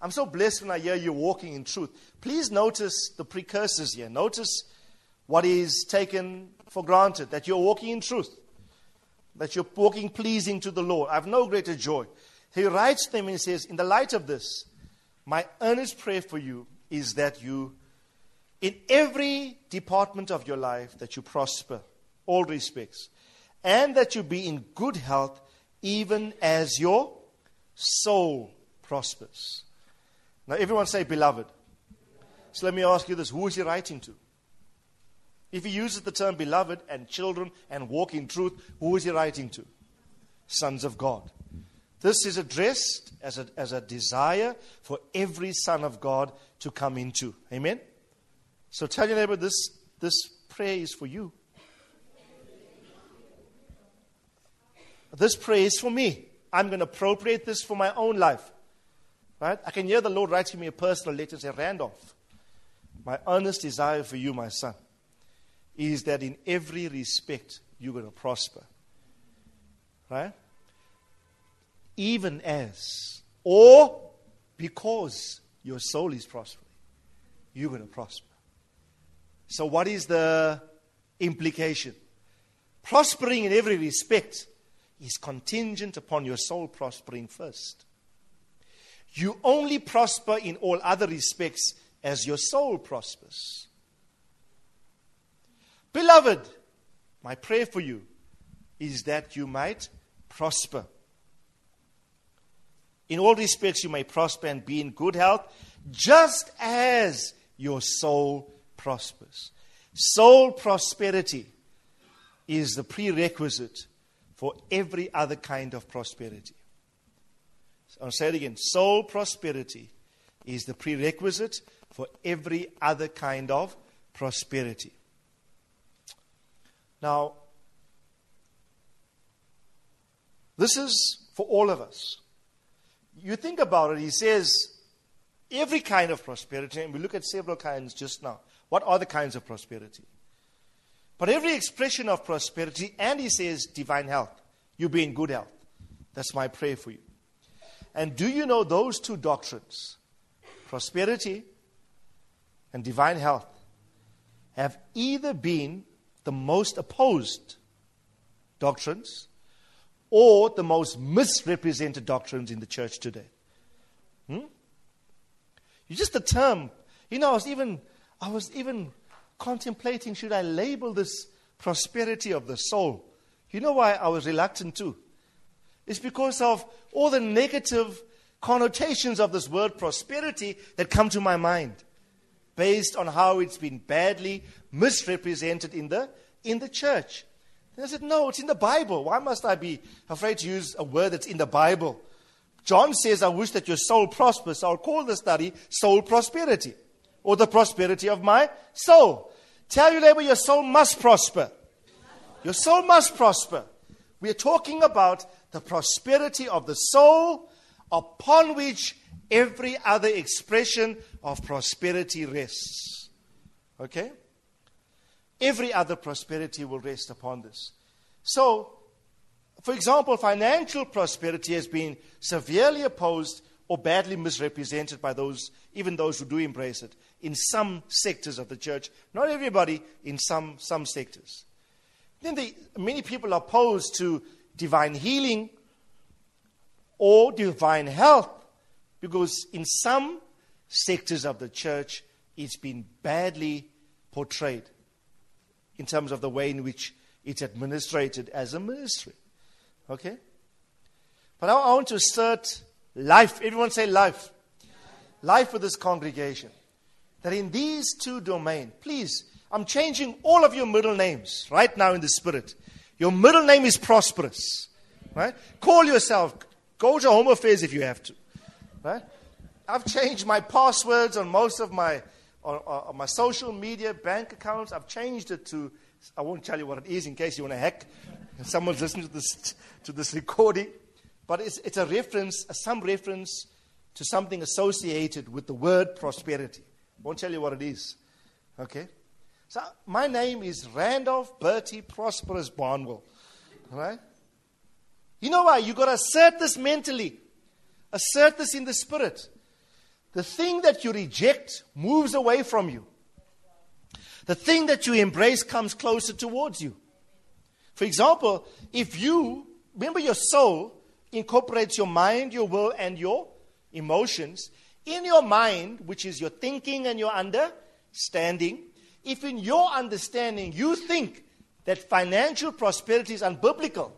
I'm so blessed when I hear you walking in truth. Please notice the precursors here. Notice what is taken for granted that you're walking in truth, that you're walking pleasing to the Lord. I have no greater joy. He writes them and says, In the light of this, my earnest prayer for you is that you, in every department of your life, that you prosper, all respects, and that you be in good health, even as your soul prospers. Now, everyone say, beloved. So let me ask you this who is he writing to? If he uses the term beloved and children and walk in truth, who is he writing to? Sons of God. This is addressed as a, as a desire for every son of God to come into. Amen? So tell your neighbor this, this prayer is for you. This prayer is for me. I'm going to appropriate this for my own life. Right? I can hear the Lord writing me a personal letter and say, Randolph, my earnest desire for you, my son, is that in every respect you're going to prosper. Right? Even as, or because your soul is prospering, you're going to prosper. So, what is the implication? Prospering in every respect is contingent upon your soul prospering first. You only prosper in all other respects as your soul prospers. Beloved, my prayer for you is that you might prosper. In all respects, you may prosper and be in good health, just as your soul prospers. Soul prosperity is the prerequisite for every other kind of prosperity. I'll say it again. Soul prosperity is the prerequisite for every other kind of prosperity. Now, this is for all of us. You think about it, he says every kind of prosperity, and we look at several kinds just now. What are the kinds of prosperity? But every expression of prosperity, and he says divine health, you be in good health. That's my prayer for you. And do you know those two doctrines, prosperity and divine health, have either been the most opposed doctrines or the most misrepresented doctrines in the church today? Hmm? Just the term. You know, I was even I was even contemplating should I label this prosperity of the soul. You know why I was reluctant to? It's because of all the negative connotations of this word prosperity that come to my mind based on how it's been badly misrepresented in the, in the church. And I said, No, it's in the Bible. Why must I be afraid to use a word that's in the Bible? John says, I wish that your soul prospers. So I'll call the study Soul Prosperity or the prosperity of my soul. Tell your neighbor, your soul must prosper. Your soul must prosper. We are talking about the prosperity of the soul upon which every other expression of prosperity rests. Okay? Every other prosperity will rest upon this. So, for example, financial prosperity has been severely opposed or badly misrepresented by those, even those who do embrace it, in some sectors of the church. Not everybody, in some, some sectors. Then the, many people are opposed to divine healing or divine health because in some sectors of the church it's been badly portrayed in terms of the way in which it's administrated as a ministry. Okay? But I, want to assert life. Everyone say life. Life for this congregation. That in these two domains, please, I'm changing all of your middle names right now in the spirit. Your middle name is prosperous. Right? Call yourself. Go to Home Affairs if you have to. Right? I've changed my passwords on most of my on, on my social media bank accounts. I've changed it to I won't tell you what it is in case you want to hack. Someone's listening to this to this recording. But it's, it's a reference, some reference to something associated with the word prosperity. I won't tell you what it is. Okay? So my name is Randolph Bertie Prosperous Barnwell. Right? You know why? You've got to assert this mentally. Assert this in the spirit. The thing that you reject moves away from you. The thing that you embrace comes closer towards you. For example, if you, remember your soul incorporates your mind, your will, and your emotions. In your mind, which is your thinking and your understanding, if in your understanding you think that financial prosperity is unbiblical,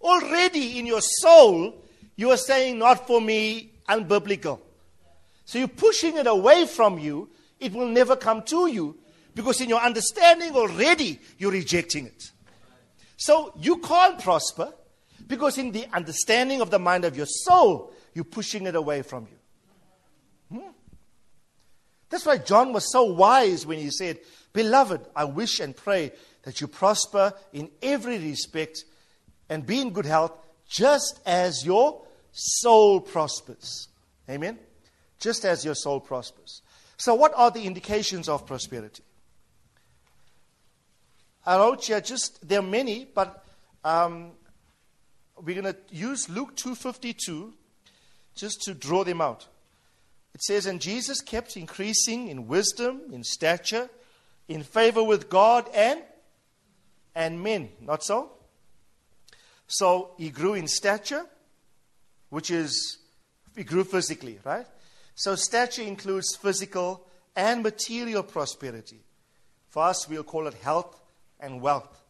already in your soul you are saying, Not for me, unbiblical. So you're pushing it away from you, it will never come to you because in your understanding already you're rejecting it. So you can't prosper because in the understanding of the mind of your soul, you're pushing it away from you. Hmm? That's why John was so wise when he said, Beloved, I wish and pray that you prosper in every respect and be in good health, just as your soul prospers. Amen? Just as your soul prospers. So, what are the indications of prosperity? I wrote here just, there are many, but um, we're going to use Luke 2:52 just to draw them out. It says, And Jesus kept increasing in wisdom, in stature, in favor with God and, and men. Not so? So he grew in stature, which is, he grew physically, right? So stature includes physical and material prosperity. For us, we'll call it health and wealth,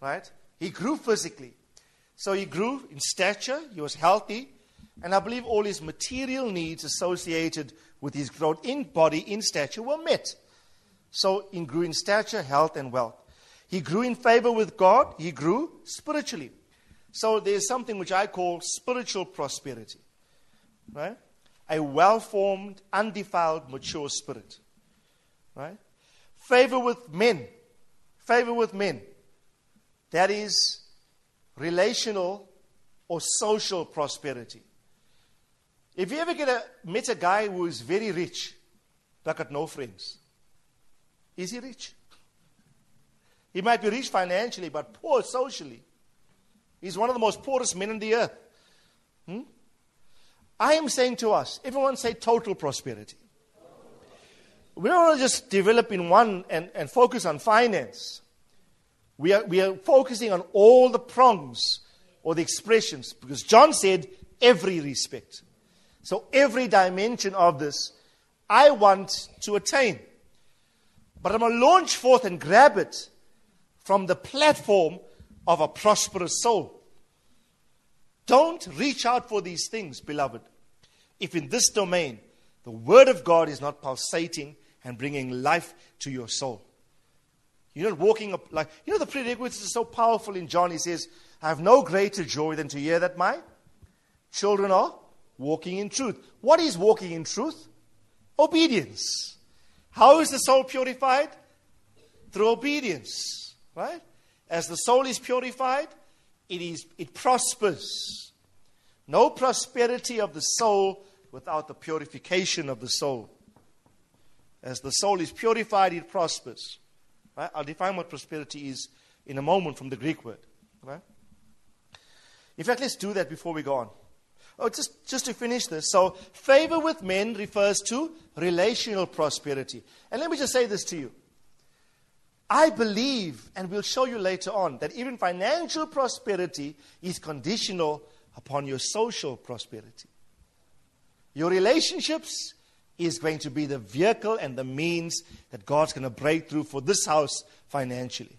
right? He grew physically. So he grew in stature, he was healthy, and I believe all his material needs associated with his growth in body, in stature, were met. So he grew in stature, health, and wealth. He grew in favor with God, he grew spiritually. So there's something which I call spiritual prosperity. Right? A well formed, undefiled, mature spirit. Right? Favor with men. Favor with men. That is relational or social prosperity. If you ever get a, met a guy who is very rich, but got no friends, is he rich? He might be rich financially, but poor socially. He's one of the most poorest men in the earth. Hmm? I am saying to us, everyone say total prosperity. We don't want to just develop in one and, and focus on finance. We are, we are focusing on all the prongs or the expressions because John said every respect. So, every dimension of this, I want to attain. But I'm going to launch forth and grab it from the platform of a prosperous soul. Don't reach out for these things, beloved, if in this domain the Word of God is not pulsating and bringing life to your soul. You're not walking up like, you know, the prerequisites are so powerful in John. He says, I have no greater joy than to hear that my children are walking in truth. What is walking in truth? Obedience. How is the soul purified? Through obedience. Right? As the soul is purified, it, is, it prospers. No prosperity of the soul without the purification of the soul. As the soul is purified, it prospers. Right? I'll define what prosperity is in a moment from the Greek word. Right? In fact, let's do that before we go on. Oh, just, just to finish this. So, favor with men refers to relational prosperity. And let me just say this to you. I believe, and we'll show you later on, that even financial prosperity is conditional upon your social prosperity. Your relationships is going to be the vehicle and the means that God's going to break through for this house financially.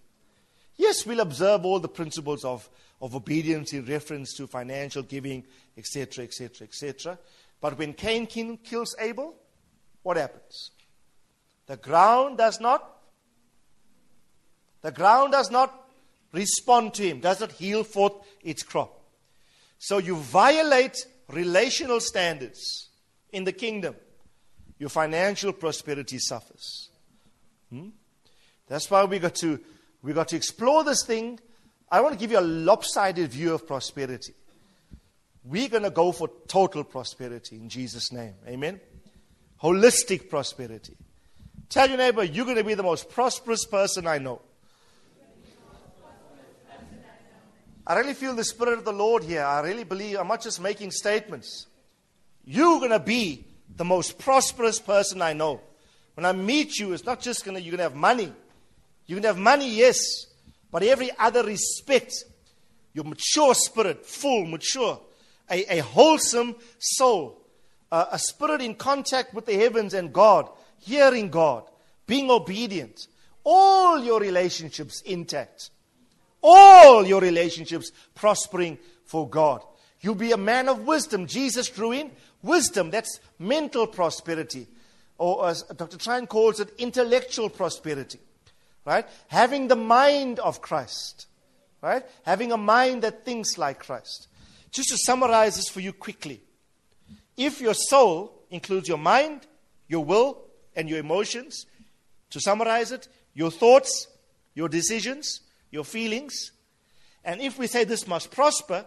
Yes, we'll observe all the principles of, of obedience in reference to financial giving, etc., etc., etc. But when Cain kills Abel, what happens? The ground does not the ground does not respond to him, does not heal forth its crop. So you violate relational standards in the kingdom your financial prosperity suffers. Hmm? That's why we got to we got to explore this thing. I want to give you a lopsided view of prosperity. We're going to go for total prosperity in Jesus' name. Amen. Holistic prosperity. Tell your neighbor, you're going to be the most prosperous person I know. I really feel the Spirit of the Lord here. I really believe I'm not just making statements. You're going to be the most prosperous person I know. When I meet you, it's not just going to, you're going to have money. You're going to have money, yes, but every other respect, your mature spirit, full, mature, a, a wholesome soul, a spirit in contact with the heavens and God, hearing God, being obedient, all your relationships intact, all your relationships prospering for God. You'll be a man of wisdom. Jesus drew in wisdom. That's mental prosperity. Or as Dr. Trine calls it, intellectual prosperity. Right? Having the mind of Christ. Right? Having a mind that thinks like Christ. Just to summarize this for you quickly. If your soul includes your mind, your will, and your emotions, to summarize it, your thoughts, your decisions, your feelings, and if we say this must prosper,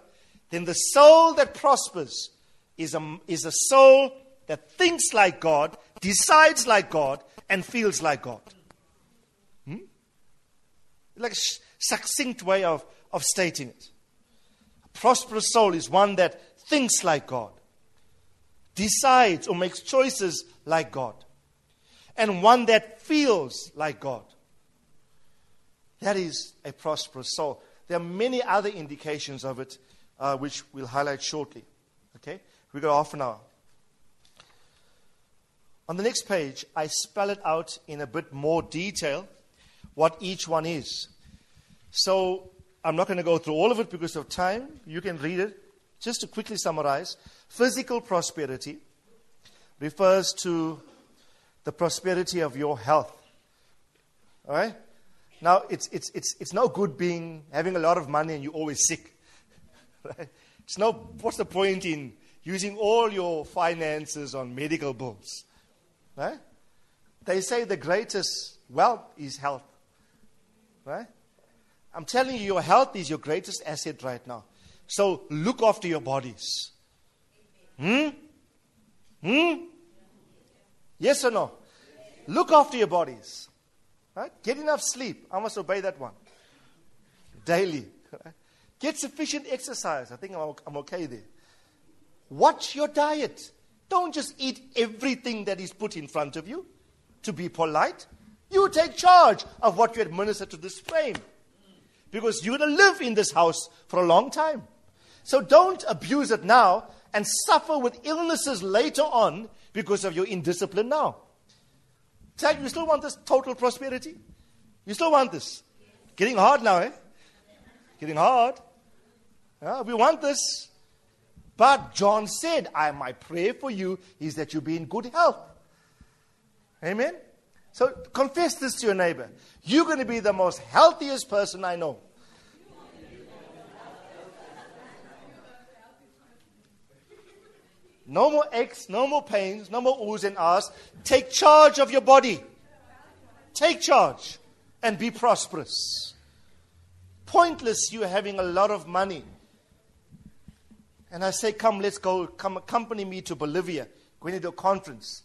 then the soul that prospers is a, is a soul that thinks like God, decides like God, and feels like God. Hmm? Like a succinct way of, of stating it. A prosperous soul is one that thinks like God, decides or makes choices like God, and one that feels like God. That is a prosperous soul. There are many other indications of it, uh, which we'll highlight shortly. Okay? We've got half an hour. On the next page, I spell it out in a bit more detail what each one is. So I'm not going to go through all of it because of time. You can read it. Just to quickly summarize physical prosperity refers to the prosperity of your health. All right? Now, it's, it's, it's, it's no good being having a lot of money and you're always sick. [LAUGHS] Right? It's no, what's the point in using all your finances on medical bills? Right? They say the greatest wealth is health. Right? I'm telling you, your health is your greatest asset right now. So look after your bodies. Hmm? Hmm? Yes or no? Look after your bodies. Right? Get enough sleep. I must obey that one. Daily. Get sufficient exercise. I think I'm, I'm okay there. Watch your diet. Don't just eat everything that is put in front of you to be polite. You take charge of what you administer to this frame. Because you're going to live in this house for a long time. So don't abuse it now and suffer with illnesses later on because of your indiscipline now. Tell you still want this total prosperity? You still want this? Getting hard now, eh? Getting hard. Yeah, we want this. But John said, I, my prayer for you is that you be in good health. Amen? So confess this to your neighbor. You're going to be the most healthiest person I know. No more aches, no more pains, no more oohs and ahs. Take charge of your body. Take charge and be prosperous. Pointless you having a lot of money. And I say, Come, let's go, come accompany me to Bolivia, going to do a conference.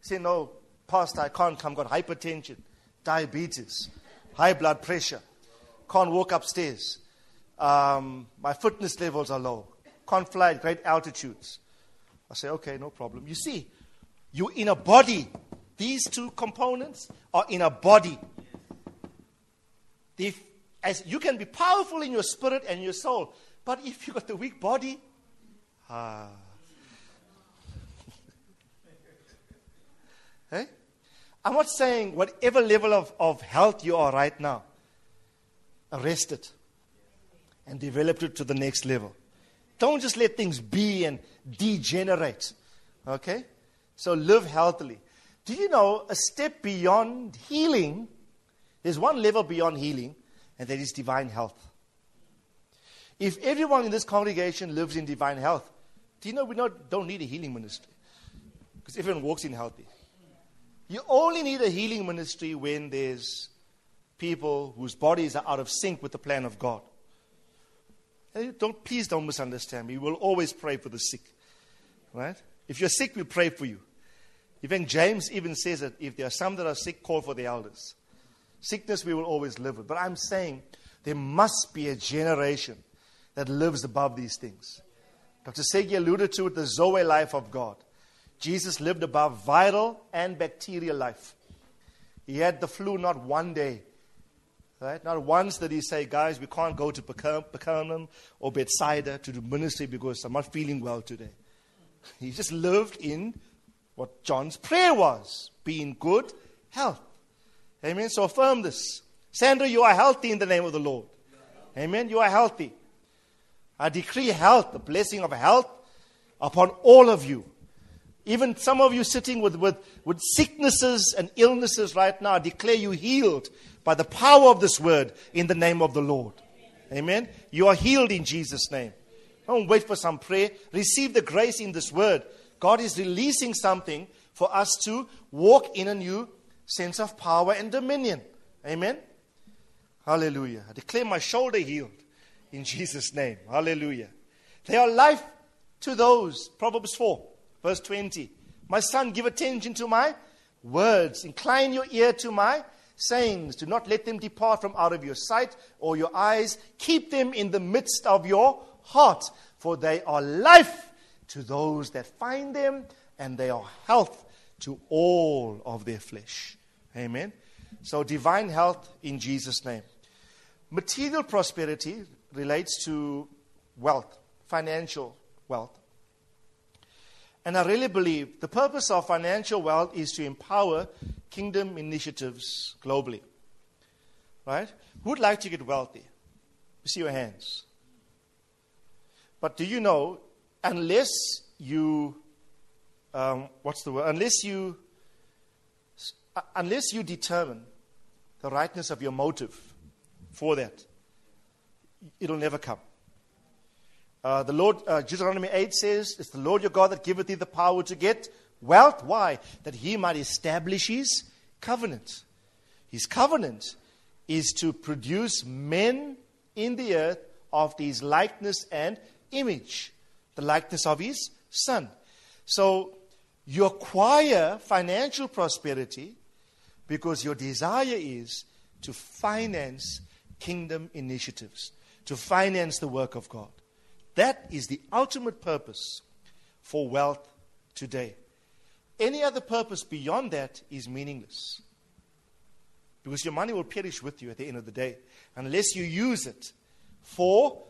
say, No, Pastor, I can't come, got hypertension, diabetes, high blood pressure, can't walk upstairs. Um, my fitness levels are low, can't fly at great altitudes. I say, okay, no problem. You see, you're in a body. These two components are in a body. If, as you can be powerful in your spirit and your soul, but if you've got the weak body, ah. [LAUGHS] hey? I'm not saying whatever level of, of health you are right now, arrest it and develop it to the next level. Don't just let things be and degenerate. Okay? So live healthily. Do you know a step beyond healing? There's one level beyond healing, and that is divine health. If everyone in this congregation lives in divine health, do you know we not, don't need a healing ministry? Because everyone walks in healthy. You only need a healing ministry when there's people whose bodies are out of sync with the plan of God. Don't, please don't misunderstand me. We will always pray for the sick. Right? If you're sick, we pray for you. Even James even says that if there are some that are sick, call for the elders. Sickness we will always live with. But I'm saying there must be a generation that lives above these things. Dr. Segi alluded to it, the Zoe life of God. Jesus lived above viral and bacterial life. He had the flu not one day, Right? Not once did he say, guys, we can't go to Capernaum or Bethsaida to do ministry because I'm not feeling well today. He just lived in what John's prayer was be in good health. Amen. So affirm this. Sandra, you are healthy in the name of the Lord. Amen. You are healthy. I decree health, the blessing of health upon all of you. Even some of you sitting with, with, with sicknesses and illnesses right now, I declare you healed by the power of this word in the name of the Lord. Amen. You are healed in Jesus' name. Don't wait for some prayer. Receive the grace in this word. God is releasing something for us to walk in a new sense of power and dominion. Amen. Hallelujah. I declare my shoulder healed in [LAUGHS] Jesus' name. Hallelujah. They are life to those. Proverbs 4, verse 20. My son, give attention to my words. Incline your ear to my sayings. Do not let them depart from out of your sight or your eyes. Keep them in the midst of your heart, for they are life to those that find them, and they are health to all of their flesh. Amen. So, divine health in Jesus' name. Material prosperity relates to wealth, financial wealth. And I really believe the purpose of financial wealth is to empower kingdom initiatives globally. Right? Who would like to get wealthy? You see your hands. But do you know, unless you, um, what's the word? Unless you, unless you determine the rightness of your motive for that, it'll never come. Uh, the Lord, uh, Deuteronomy 8 says, It's the Lord your God that giveth thee the power to get wealth. Why? That he might establish his covenant. His covenant is to produce men in the earth of his likeness and image, the likeness of his son. So you acquire financial prosperity Because your desire is to finance kingdom initiatives, to finance the work of God. That is the ultimate purpose for wealth today. Any other purpose beyond that is meaningless. Because your money will perish with you at the end of the day unless you use it for,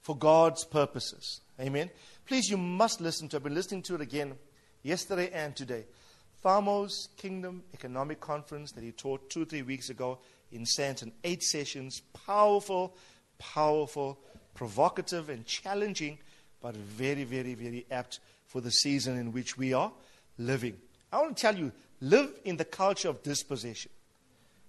for God's purposes. Amen. Please, you must listen to. I've been listening to it again yesterday and today. Thamo's Kingdom Economic Conference that he taught two or three weeks ago in Sandton. Eight sessions, powerful, powerful, provocative, and challenging, but very, very, very apt for the season in which we are living. I want to tell you live in the culture of dispossession.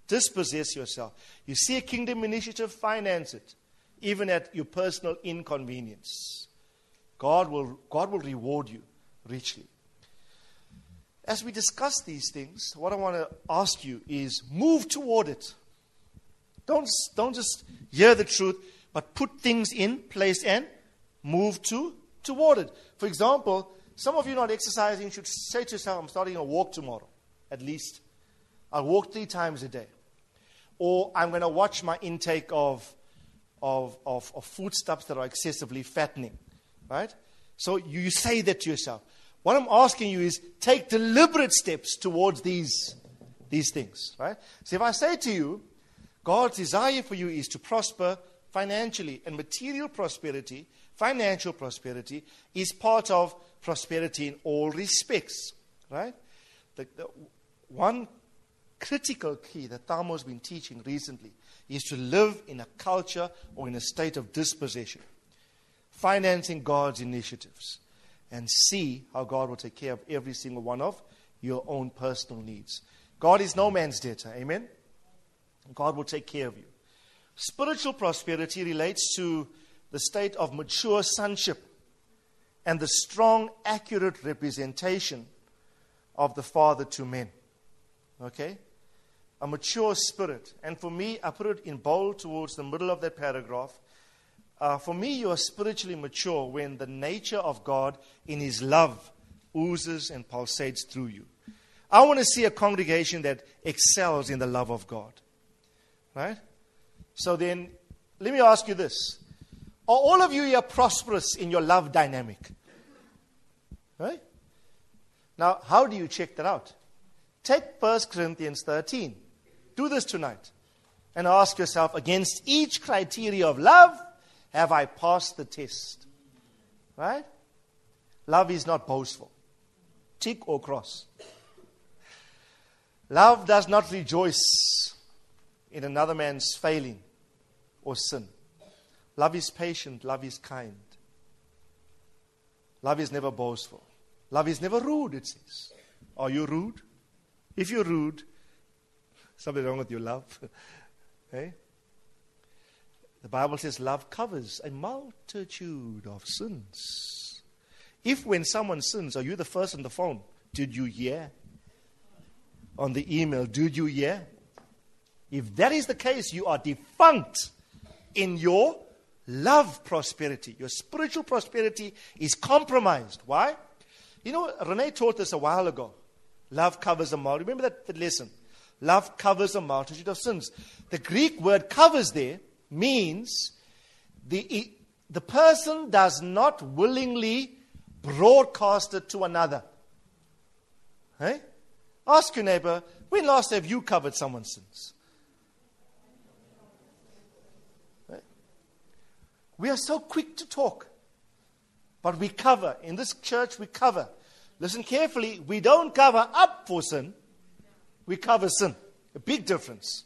Dispossess yourself. You see a kingdom initiative, finance it, even at your personal inconvenience. God will, God will reward you richly. As we discuss these things, what I want to ask you is move toward it. Don't, don't just hear the truth, but put things in place and move to toward it. For example, some of you not exercising should say to yourself, I'm starting a walk tomorrow, at least. I'll walk three times a day. Or I'm going to watch my intake of, of, of, of foodstuffs that are excessively fattening. Right? So you say that to yourself. What I'm asking you is take deliberate steps towards these, these things. Right? So if I say to you, God's desire for you is to prosper financially and material prosperity, financial prosperity is part of prosperity in all respects. Right? The, the one critical key that Thamo has been teaching recently is to live in a culture or in a state of dispossession, financing God's initiatives and see how God will take care of every single one of your own personal needs. God is no man's debtor. Amen? God will take care of you. Spiritual prosperity relates to the state of mature sonship and the strong, accurate representation of the Father to men. Okay? A mature spirit. And for me, I put it in bold towards the middle of that paragraph uh, for me, you are spiritually mature when the nature of God in His love oozes and pulsates through you. I want to see a congregation that excels in the love of God. Right? So then, let me ask you this Are all of you here prosperous in your love dynamic? Right? Now, how do you check that out? Take 1 Corinthians 13. Do this tonight. And ask yourself against each criteria of love, have I passed the test? Right? Love is not boastful. Tick or cross. Love does not rejoice in another man's failing or sin. Love is patient. Love is kind. Love is never boastful. Love is never rude, it says. Are you rude? If you're rude, something wrong with your love. hey? [LAUGHS] Eh? The Bible says love covers a multitude of sins. If when someone sins, are you the first on the phone? Did you hear? On the email, did you hear? If that is the case, you are defunct in your love prosperity. Your spiritual prosperity is compromised. Why? You know, Renee taught us a while ago. Love covers a multitude. Remember that, that lesson? Love covers a multitude of sins. The Greek word covers there means the, the person does not willingly broadcast it to another. Hey? Ask your neighbor, when last have you covered someone's sins? We are so quick to talk, but we cover. In this church, we cover. Listen carefully. We don't cover up for sin, we cover sin. A big difference.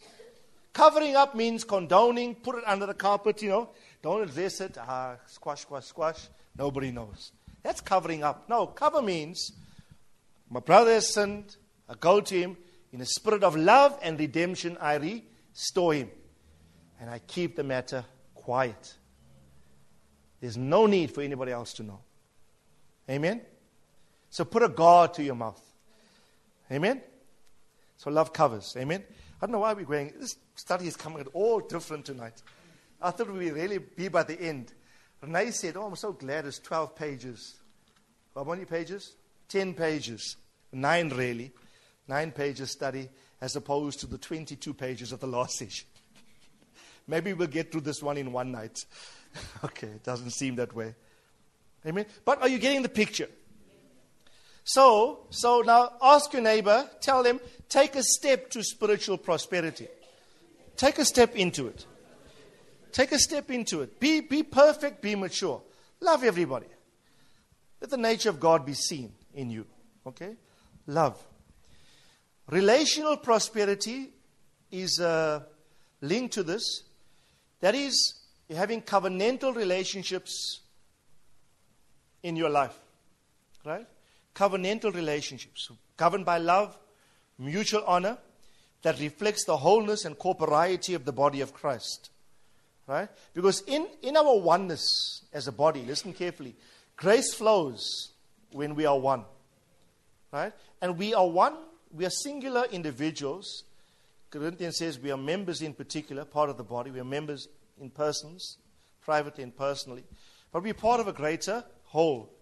Covering up means condoning, put it under the carpet, you know. Don't address it. Ah, squash, squash, squash. Nobody knows. That's covering up. No, cover means my brother has sinned. I go to him in a spirit of love and redemption. I restore him. And I keep the matter quiet. There's no need for anybody else to know. Amen? So put a guard to your mouth. Amen? So love covers. Amen? I don't know why we're going. This study is coming at all different tonight. I thought we would really be by the end. Renee said, Oh, I'm so glad it's 12 pages. How many pages? 10 pages. Nine, really. nine pages study as opposed to the 22 pages of the last session. [LAUGHS] Maybe we'll get through this one in one night. [LAUGHS] okay, it doesn't seem that way. Amen. But are you getting the picture? So, so now ask your neighbor, tell them, take a step to spiritual prosperity. Take a step into it. Take a step into it. Be, be perfect, be mature. Love everybody. Let the nature of God be seen in you. Okay? Love. Relational prosperity is uh, a link to this. That is, having covenantal relationships in your life. Right? Covenantal relationships, governed by love, mutual honor, that reflects the wholeness and corporeity of the body of Christ. Right? Because in, in our oneness as a body, listen carefully, grace flows when we are one. Right? And we are one, we are singular individuals. Corinthians says we are members in particular, part of the body. We are members in persons, privately and personally. But we're part of a greater whole.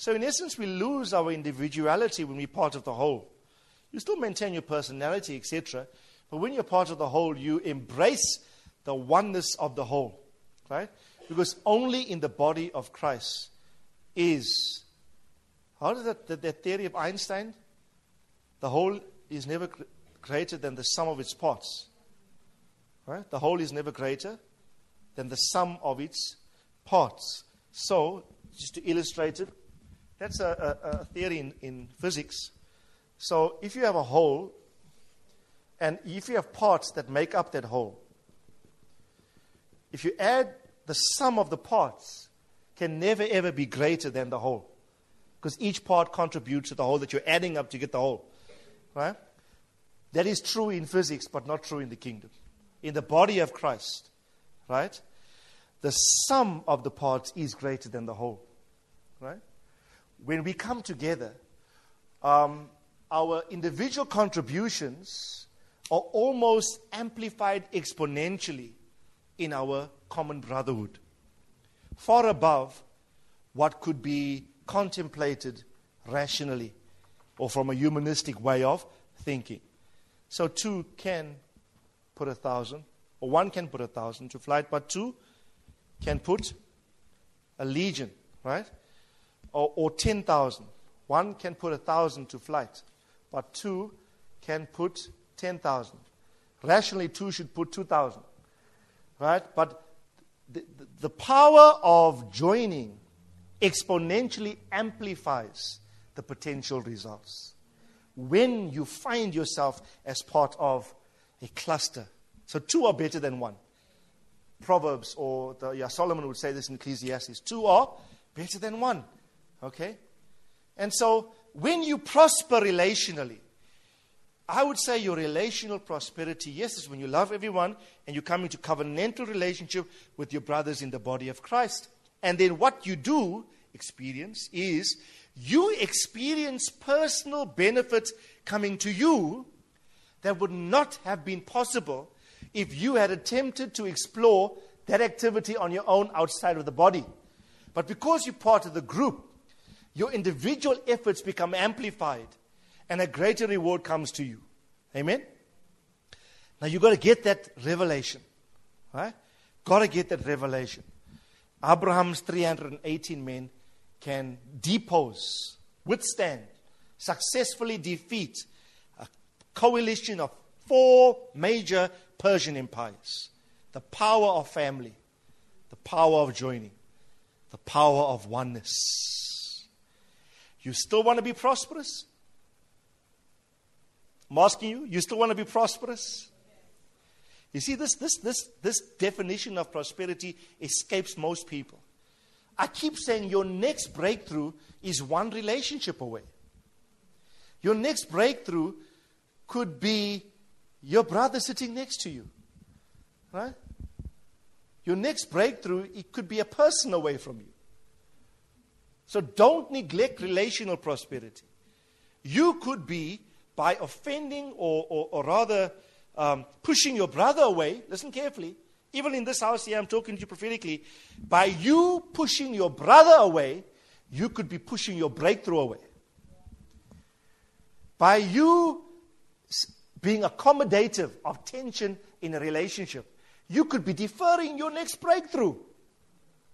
So, in essence, we lose our individuality when we're part of the whole. You still maintain your personality, etc. But when you're part of the whole, you embrace the oneness of the whole. Right? Because only in the body of Christ is. How did that, that, that theory of Einstein? The whole is never greater than the sum of its parts. Right? The whole is never greater than the sum of its parts. So, just to illustrate it, that's a, a, a theory in, in physics. So if you have a whole, and if you have parts that make up that whole, if you add the sum of the parts, can never ever be greater than the whole. Because each part contributes to the whole that you're adding up to get the whole. Right? That is true in physics, but not true in the kingdom. In the body of Christ, right? The sum of the parts is greater than the whole. Right? When we come together, um, our individual contributions are almost amplified exponentially in our common brotherhood, far above what could be contemplated rationally or from a humanistic way of thinking. So, two can put a thousand, or one can put a thousand to flight, but two can put a legion, right? Or, or 10,000. One can put a thousand to flight but two can put 10,000. Rationally, two should put 2,000. Right? But the, the power of joining exponentially amplifies the potential results. When you find yourself as part of a cluster. So two are better than one. Proverbs or the, yeah, Solomon would say this in Ecclesiastes. Two are better than one. Okay? And so when you prosper relationally, I would say your relational prosperity, yes, is when you love everyone and you come into covenantal relationship with your brothers in the body of Christ. And then what you do experience is you experience personal benefits coming to you that would not have been possible if you had attempted to explore that activity on your own outside of the body. But because you're part of the group, your individual efforts become amplified and a greater reward comes to you. Amen? Now you've got to get that revelation. Right? Got to get that revelation. Abraham's 318 men can depose, withstand, successfully defeat a coalition of four major Persian empires. The power of family, the power of joining, the power of oneness. You still want to be prosperous? I'm asking you, you still want to be prosperous? You see, this, this, this, this definition of prosperity escapes most people. I keep saying your next breakthrough is one relationship away. Your next breakthrough could be your brother sitting next to you. Right? Your next breakthrough, it could be a person away from you. So don't neglect relational prosperity. You could be, by offending or, or, or rather um, pushing your brother away, listen carefully, even in this house here, I'm talking to you prophetically, by you pushing your brother away, you could be pushing your breakthrough away. By you being accommodative of tension in a relationship, you could be deferring your next breakthrough.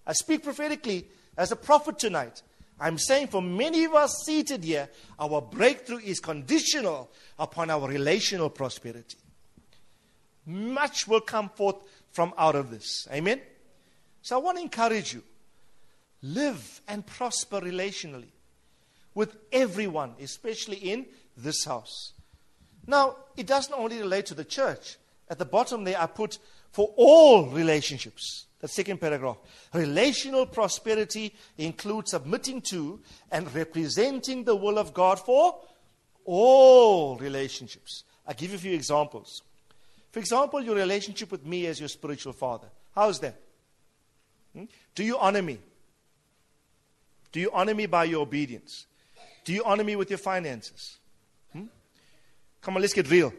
I speak prophetically as a prophet tonight. I'm saying for many of us seated here, our breakthrough is conditional upon our relational prosperity. Much will come forth from out of this. Amen? So I want to encourage you live and prosper relationally with everyone, especially in this house. Now, it doesn't only relate to the church. At the bottom there, I put for all relationships. The second paragraph. Relational prosperity includes submitting to and representing the will of God for all relationships. I'll give you a few examples. For example, your relationship with me as your spiritual father. How's that? Hmm? Do you honor me? Do you honor me by your obedience? Do you honor me with your finances? Hmm? Come on, let's get real.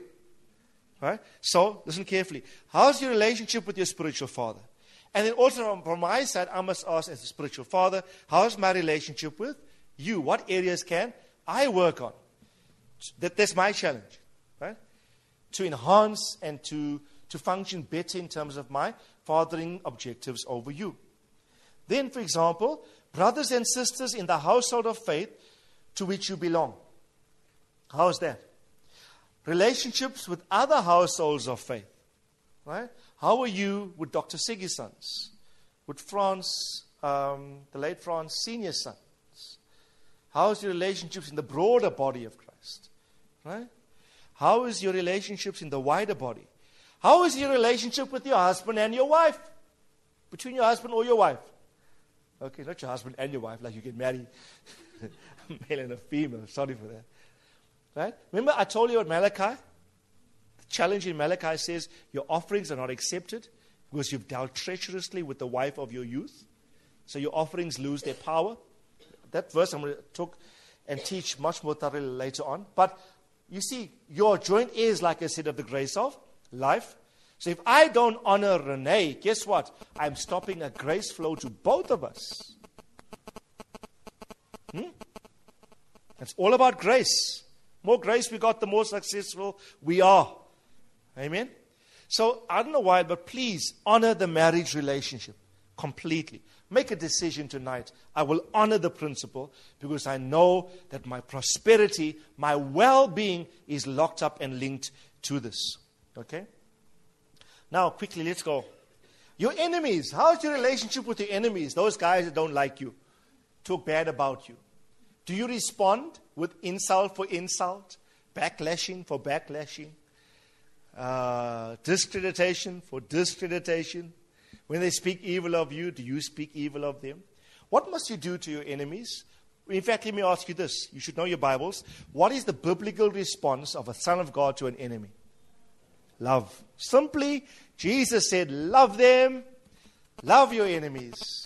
Right? So, listen carefully. How's your relationship with your spiritual father? And then also from my side, I must ask as a spiritual father, how's my relationship with you? What areas can I work on? That, that's my challenge, right? To enhance and to, to function better in terms of my fathering objectives over you. Then, for example, brothers and sisters in the household of faith to which you belong. How's that? Relationships with other households of faith. Right? How are you with Dr. Siggy's sons? With Franz, um, the late Franz senior sons? How's your relationships in the broader body of Christ? Right? How is your relationships in the wider body? How is your relationship with your husband and your wife? Between your husband or your wife? Okay, not your husband and your wife, like you get married. [LAUGHS] male and a female. Sorry for that. Right? Remember, I told you about Malachi? In Malachi says your offerings are not accepted because you've dealt treacherously with the wife of your youth. So your offerings lose their power. That verse I'm going to talk and teach much more thoroughly later on. But you see, your joint is, like I said, of the grace of life. So if I don't honor Renee, guess what? I'm stopping a grace flow to both of us. Hmm? It's all about grace. More grace we got, the more successful we are. Amen? So I don't know why, but please honor the marriage relationship completely. Make a decision tonight. I will honor the principle because I know that my prosperity, my well being is locked up and linked to this. Okay? Now, quickly, let's go. Your enemies. How's your relationship with your enemies? Those guys that don't like you, talk bad about you. Do you respond with insult for insult, backlashing for backlashing, uh, discreditation for discreditation? When they speak evil of you, do you speak evil of them? What must you do to your enemies? In fact, let me ask you this. You should know your Bibles. What is the biblical response of a son of God to an enemy? love. Simply, Jesus said, Love them, love your enemies,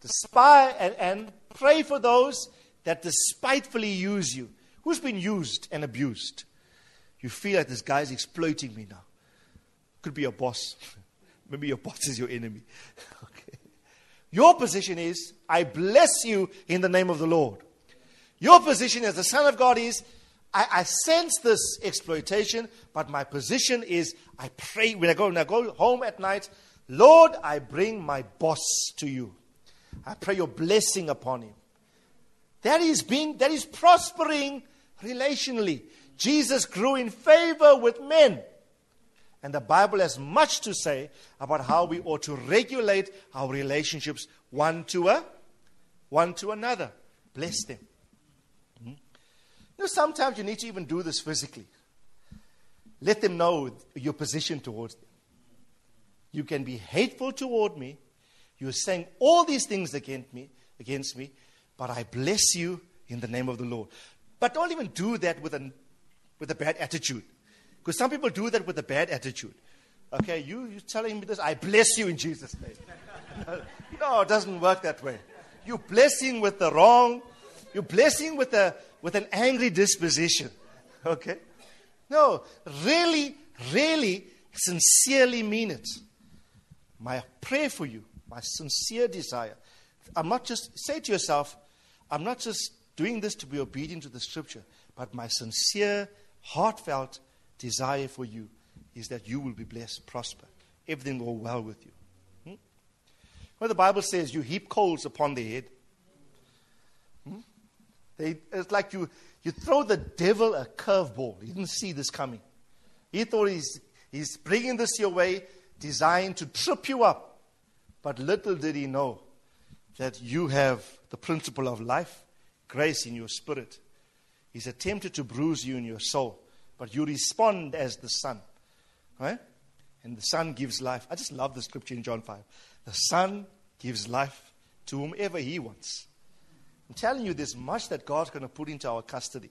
despise and, and pray for those that despitefully use you. Who's been used and abused? You feel like this guy's exploiting me now. Could be your boss. [LAUGHS] Maybe your boss is your enemy. [LAUGHS] okay. Your position is, I bless you in the name of the Lord. Your position as the Son of God is, I, I, sense this exploitation, but my position is I pray when I go when I go home at night, Lord, I bring my boss to you. I pray your blessing upon him. That is being that is prospering relationally. Jesus grew in favor with men. And the Bible has much to say about how we ought to regulate our relationships one to a one to another. Bless them. Hmm? You know, sometimes you need to even do this physically. Let them know your position towards them. You can be hateful toward me. You're saying all these things against me, against me, but I bless you in the name of the Lord. But don't even do that with a, with a bad attitude. Because some people do that with a bad attitude. Okay, you, you're telling me this, I bless you in Jesus' name. [LAUGHS] no, it doesn't work that way. You're blessing with the wrong, you're blessing with a, with an angry disposition. [LAUGHS] Okay? No, really, really, sincerely mean it. My prayer for you, my sincere desire. I'm not just, say to yourself, I'm not just doing this to be obedient to the scripture, but my sincere, heartfelt desire for you is that you will be blessed, prosper. Everything will go well with you. Hmm? When the Bible says you heap coals upon the head, hmm? they, it's like you, you throw the devil a curveball. He didn't see this coming. He thought he's, he's bringing this your way, designed to trip you up. But little did he know that you have the principle of life, grace in your spirit. He's attempted to bruise you in your soul, but you respond as the Son. Right? And the Son gives life. I just love the scripture in John 5. The Son gives life to whomever He wants. I'm telling you, there's much that God's going to put into our custody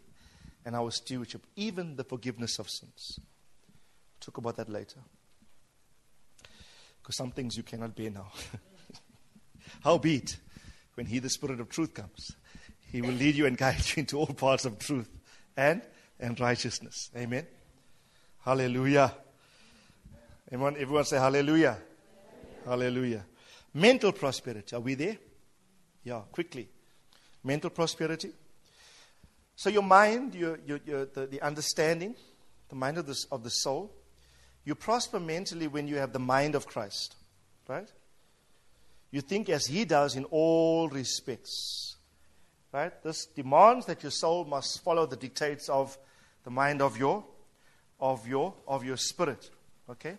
and our stewardship, even the forgiveness of sins. We'll talk about that later. Because some things you cannot bear now. [LAUGHS] Howbeit, when He, the Spirit of truth, comes, He will lead you and guide you into all parts of truth and, and righteousness. Amen. Hallelujah. Everyone, everyone say hallelujah. hallelujah. Hallelujah. Mental prosperity. Are we there? Yeah, quickly. Mental prosperity. So your mind, your, your, your the, the understanding, the mind of the, of the soul, you prosper mentally when you have the mind of Christ. Right? You think as He does in all respects. Right? This demands that your soul must follow the dictates of the mind of your of your of your spirit. Okay?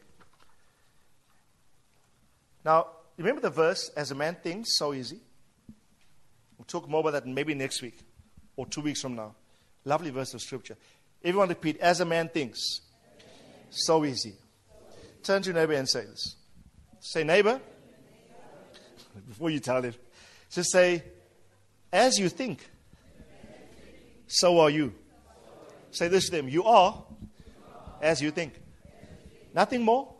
Now, remember the verse, as a man thinks, so easy. We'll talk more about that maybe next week or two weeks from now. Lovely verse of scripture. Everyone repeat, as a man thinks, so easy. Turn to your neighbor and say this. Say, neighbor, [LAUGHS] before you tell it, just say, as you think, so are you. Say this to them you are as you think. Nothing more,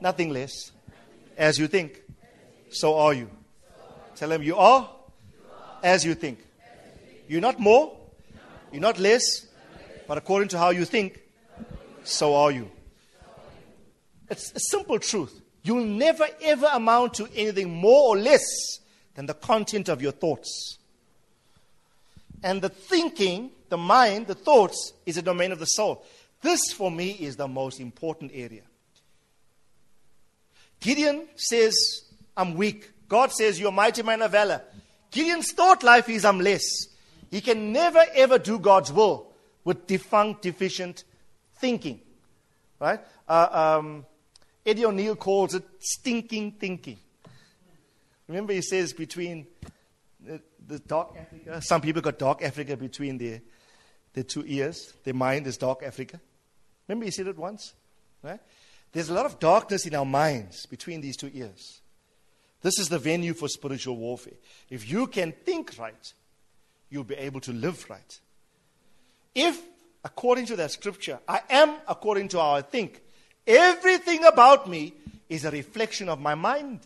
nothing less. As you think, so are you. Tell them you are as you think. You're not more, you're not less, but according to how you think, so are you. It's a simple truth. You'll never ever amount to anything more or less than the content of your thoughts. And the thinking, the mind, the thoughts is a domain of the soul. This, for me, is the most important area. Gideon says, I'm weak. God says, You're mighty man of valor. Gideon's thought life is, I'm less. He can never, ever do God's will with defunct, deficient thinking. Right? Uh, um, Eddie O'Neill calls it stinking thinking. Remember, he says between the, the dark Africa, some people got dark Africa between their, their two ears. Their mind is dark Africa. Remember, you said it once? Right? There's a lot of darkness in our minds between these two ears. This is the venue for spiritual warfare. If you can think right, you'll be able to live right. If, according to that scripture, I am according to how I think, Everything about me is a reflection of my mind.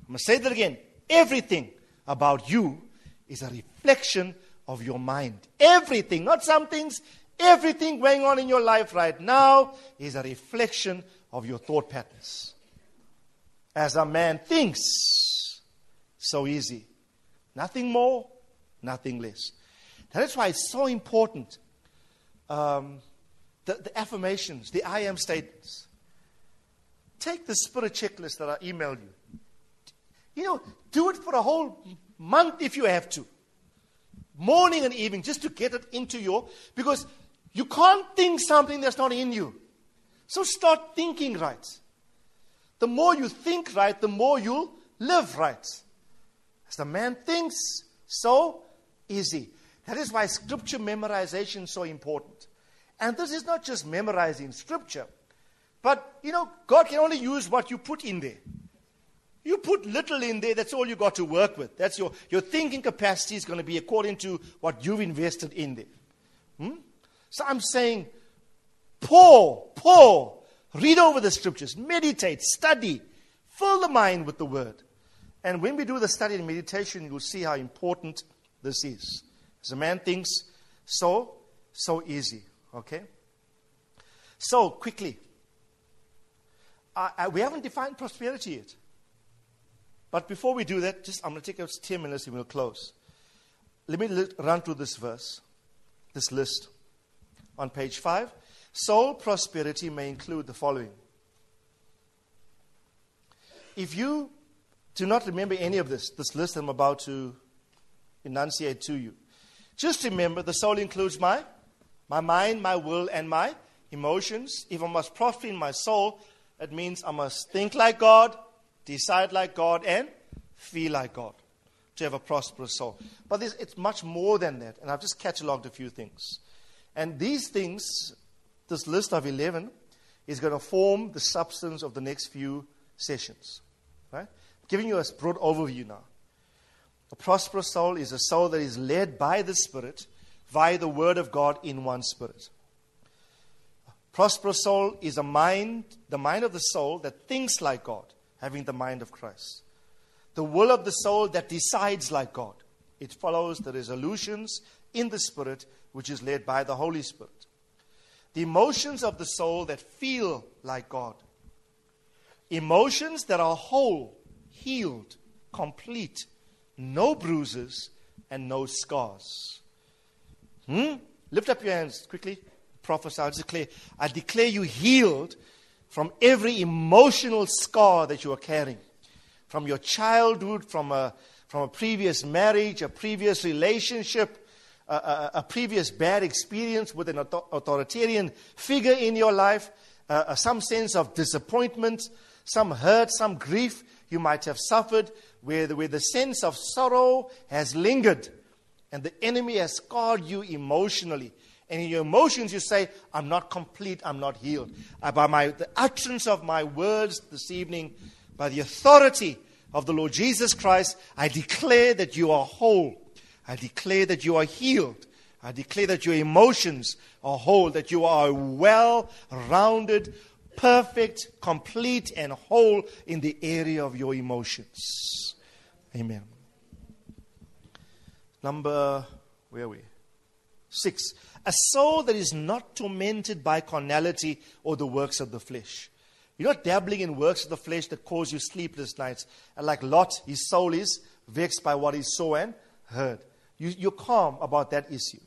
I'm going to say that again. Everything about you is a reflection of your mind. Everything, not some things, everything going on in your life right now is a reflection of your thought patterns. As a man thinks, so easy. Nothing more, nothing less. That is why it's so important. Um, the, the affirmations, the I am statements. Take the spirit checklist that I emailed you. You know, do it for a whole month if you have to. Morning and evening, just to get it into your. Because you can't think something that's not in you. So start thinking right. The more you think right, the more you'll live right. As the man thinks, so easy. That is why scripture memorization is so important. And this is not just memorizing scripture, but you know, God can only use what you put in there. You put little in there, that's all you got to work with. That's your, your thinking capacity is going to be according to what you've invested in there. Hmm? So I'm saying, pour, pour, read over the scriptures, meditate, study, fill the mind with the word. And when we do the study and meditation, you'll see how important this is. As a man thinks, so, so easy. Okay? So, quickly. Uh, uh, we haven't defined prosperity yet. But before we do that, just I'm going to take us 10 minutes and we'll close. Let me run through this verse, this list on page 5. Soul prosperity may include the following. If you do not remember any of this, this list I'm about to enunciate to you, just remember the soul includes my, my mind, my will, and my emotions. If I must prosper in my soul, it means I must think like God, decide like God, and feel like God to have a prosperous soul. But it's much more than that, and I've just catalogued a few things. And these things, this list of 11, is going to form the substance of the next few sessions. Right? Giving you a broad overview now. A prosperous soul is a soul that is led by the Spirit via the Word of God in one Spirit. Prosperous soul is a mind, the mind of the soul that thinks like God, having the mind of Christ. The will of the soul that decides like God. It follows the resolutions in the Spirit, which is led by the Holy Spirit. The emotions of the soul that feel like God. Emotions that are whole, healed, complete, no bruises, and no scars. Hmm? Lift up your hands quickly. Prophesy. I declare, I declare you healed from every emotional scar that you are carrying. From your childhood, from a, from a previous marriage, a previous relationship, a, a, a previous bad experience with an authoritarian figure in your life, uh, uh, some sense of disappointment, some hurt, some grief you might have suffered, where the, where the sense of sorrow has lingered and the enemy has scarred you emotionally. And in your emotions, you say, I'm not complete, I'm not healed. Uh, by my, the utterance of my words this evening, by the authority of the Lord Jesus Christ, I declare that you are whole. I declare that you are healed. I declare that your emotions are whole, that you are well rounded, perfect, complete, and whole in the area of your emotions. Amen. Number, where are we? Six. A soul that is not tormented by carnality or the works of the flesh. You're not dabbling in works of the flesh that cause you sleepless nights. And like Lot, his soul is vexed by what he saw and heard. You, you're calm about that issue.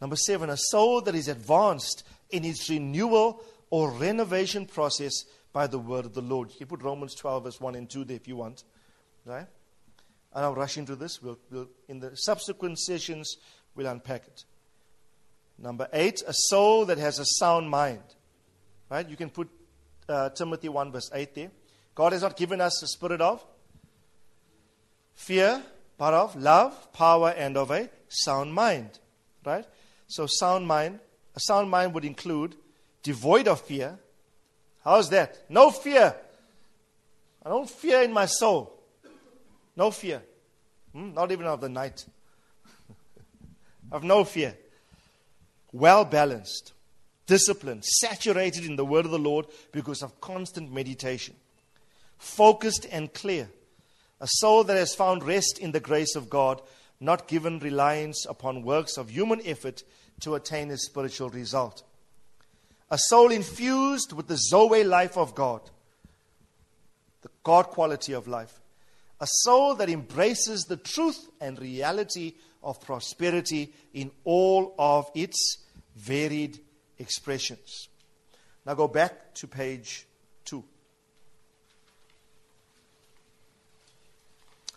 Number seven, a soul that is advanced in its renewal or renovation process by the word of the Lord. You can put Romans 12, verse 1 and 2 there if you want. Right? And I'll rush into this. We'll, we'll, in the subsequent sessions, we'll unpack it. Number eight, a soul that has a sound mind. Right? You can put uh, Timothy 1, verse 8 there. God has not given us a spirit of fear, but of love, power, and of a sound mind. Right? So, sound mind, a sound mind would include devoid of fear. How's that? No fear. I don't fear in my soul. No fear. Hmm? Not even of the night. [LAUGHS] of no fear. Well balanced, disciplined, saturated in the word of the Lord because of constant meditation. Focused and clear. A soul that has found rest in the grace of God, not given reliance upon works of human effort to attain a spiritual result a soul infused with the Zoe life of God, the God quality of life, a soul that embraces the truth and reality of prosperity in all of its varied expressions. Now go back to page 2.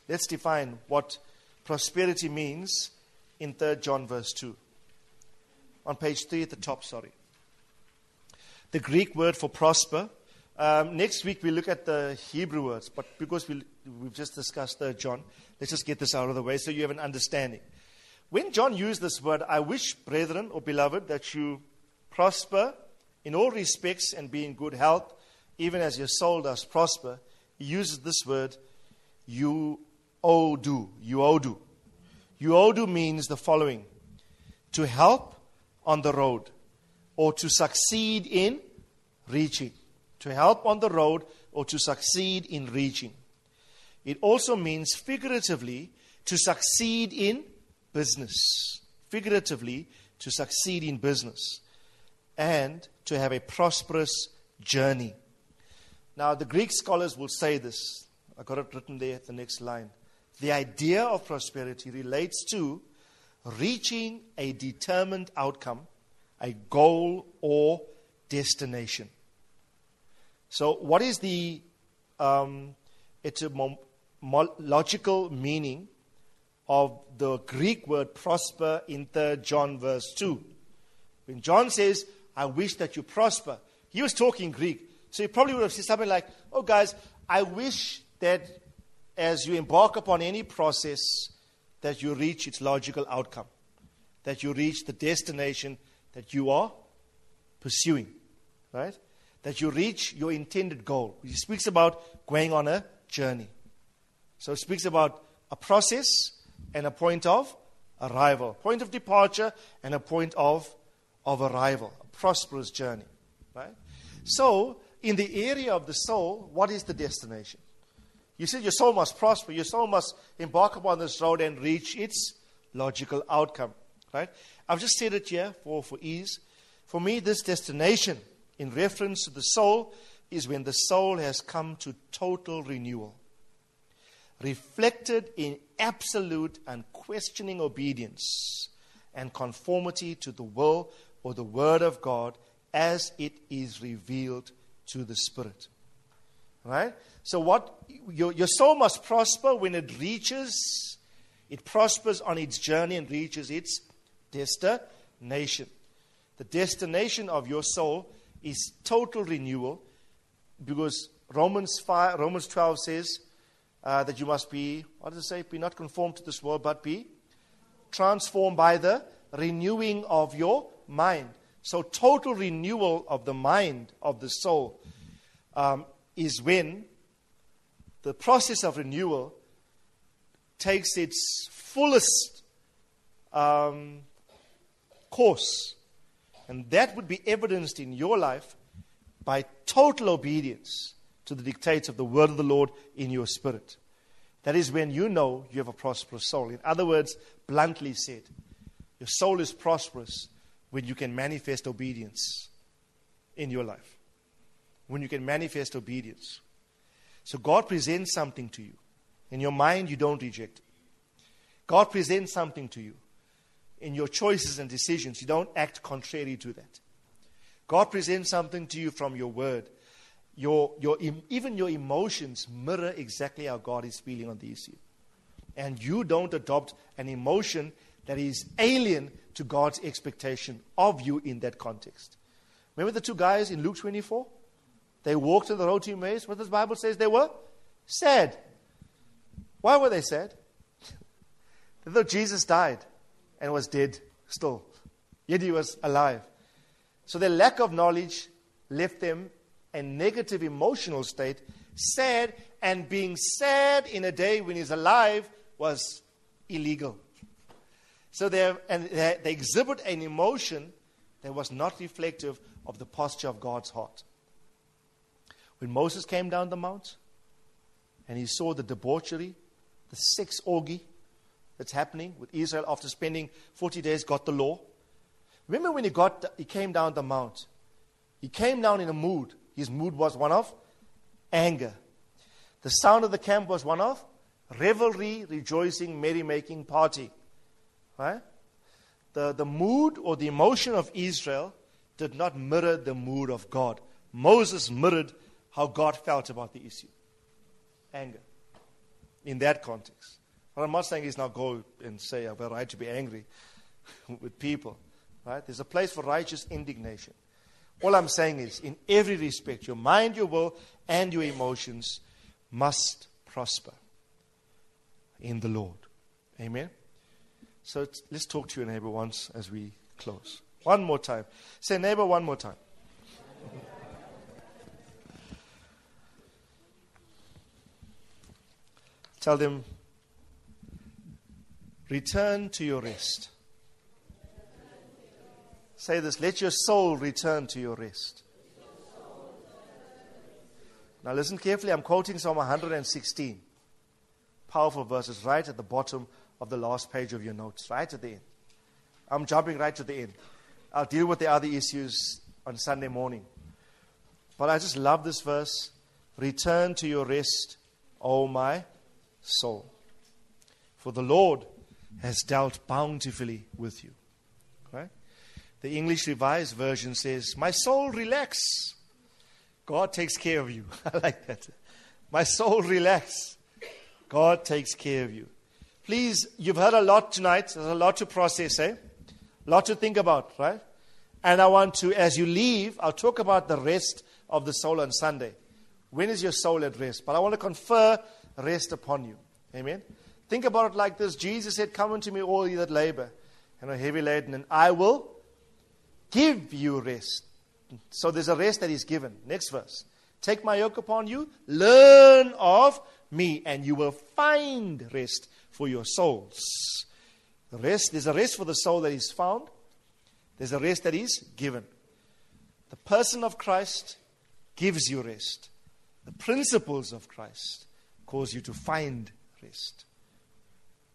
Let's define what prosperity means in 3 John verse 2. On page 3 at the top, sorry the Greek word for prosper. Um, next week we look at the Hebrew words, but because we, we've just discussed uh, John, let's just get this out of the way so you have an understanding. When John used this word, I wish, brethren or beloved, that you prosper in all respects and be in good health, even as your soul does prosper. He uses this word, you do. You do. You do means the following to help on the road or to succeed in reaching, to help on the road or to succeed in reaching. It also means figuratively to succeed in business, figuratively to succeed in business, and to have a prosperous journey. Now, the Greek scholars will say this. I got it written there at the next line. The idea of prosperity relates to reaching a determined outcome a goal or destination. So, what is the um, etymological meaning of the Greek word prosper in 3 John verse 2? When John says, I wish that you prosper, he was talking Greek. So he probably would have said something like, Oh, guys, I wish that as you embark upon any process, that you reach its logical outcome, that you reach the destination that you are pursuing, right? That you reach your intended goal. He speaks about going on a journey. So it speaks about a process and a point of arrival, point of departure and a point of, of arrival, a prosperous journey, right? So, in the area of the soul, what is the destination? You said your soul must prosper, your soul must embark upon this road and reach its logical outcome. Right? I've just said it here for, for ease. For me, this destination, in reference to the soul, is when the soul has come to total renewal, reflected in absolute and questioning obedience and conformity to the will or the word of God as it is revealed to the Spirit. Right? So, what your, your soul must prosper when it reaches, it prospers on its journey and reaches its destination. The destination of your soul is total renewal because Romans 5, Romans 12 says uh, that you must be, what does it say? Be not conformed to this world, but be transformed by the renewing of your mind. So, total renewal of the mind of the soul um, is when the process of renewal takes its fullest um, course. And that would be evidenced in your life by total obedience to the dictates of the word of the Lord in your spirit. That is when you know you have a prosperous soul. In other words, bluntly said, your soul is prosperous when you can manifest obedience in your life. When you can manifest obedience. So God presents something to you. In your mind, you don't reject. God presents something to you. In your choices and decisions, you don't act contrary to that. God presents something to you from your word. Your, your, even your emotions mirror exactly how God is feeling on the issue. And you don't adopt an emotion that is alien to God's expectation of you in that context. Remember the two guys in Luke 24? They walked on the road to Emmaus. What does the Bible says they were? Sad. Why were they sad? they thought Jesus died and was dead still. Yet he was alive. So their lack of knowledge left them a negative emotional state, sad, and being sad in a day when he's alive was illegal. So they, and they, they exhibit an emotion that was not reflective of the posture of God's heart. When Moses came down the mount and he saw the debauchery, the sex orgy that's happening with Israel after spending 40 days, got the law. Remember when he, got, he came down the mount? He came down in a mood. His mood was one of anger. The sound of the camp was one of revelry, rejoicing, merrymaking, party. Right? The, the mood or the emotion of Israel did not mirror the mood of God. Moses mirrored how God felt about the issue anger. In that context. What I'm not saying is now go and say, I've a right to be angry [LAUGHS] with people. Right? There's a place for righteous indignation. All I'm saying is, in every respect, your mind, your will, and your emotions must prosper in the Lord. Amen? So let's talk to your neighbor once as we close. One more time. Say, neighbor, one more time. Tell them, return to your rest. Say this let your soul return to your rest. Now, listen carefully. I'm quoting Psalm 116. Powerful verses right at the bottom of the last page of your notes, right at the end. I'm jumping right to the end. I'll deal with the other issues on Sunday morning. But I just love this verse. Return to your rest, O my soul. For the Lord has dealt bountifully with you. Right? The English Revised Version says, My soul, relax. God takes care of you. [LAUGHS] I like that. My soul, relax. God takes care of you. Please, you've heard a lot tonight. There's a lot to process, eh? A lot to think about, right? And I want to, as you leave, I'll talk about the rest of the soul on Sunday. When is your soul at rest? But I want to confer rest upon you. Amen. Think about it like this Jesus said, Come unto me, all ye that labor and are heavy laden, and I will give you rest. So there's a rest that is given. Next verse. Take my yoke upon you, learn of me, and you will find rest for your souls. Rest, there's a rest for the soul that is found, there's a rest that is given. The person of Christ gives you rest. The principles of Christ cause you to find rest.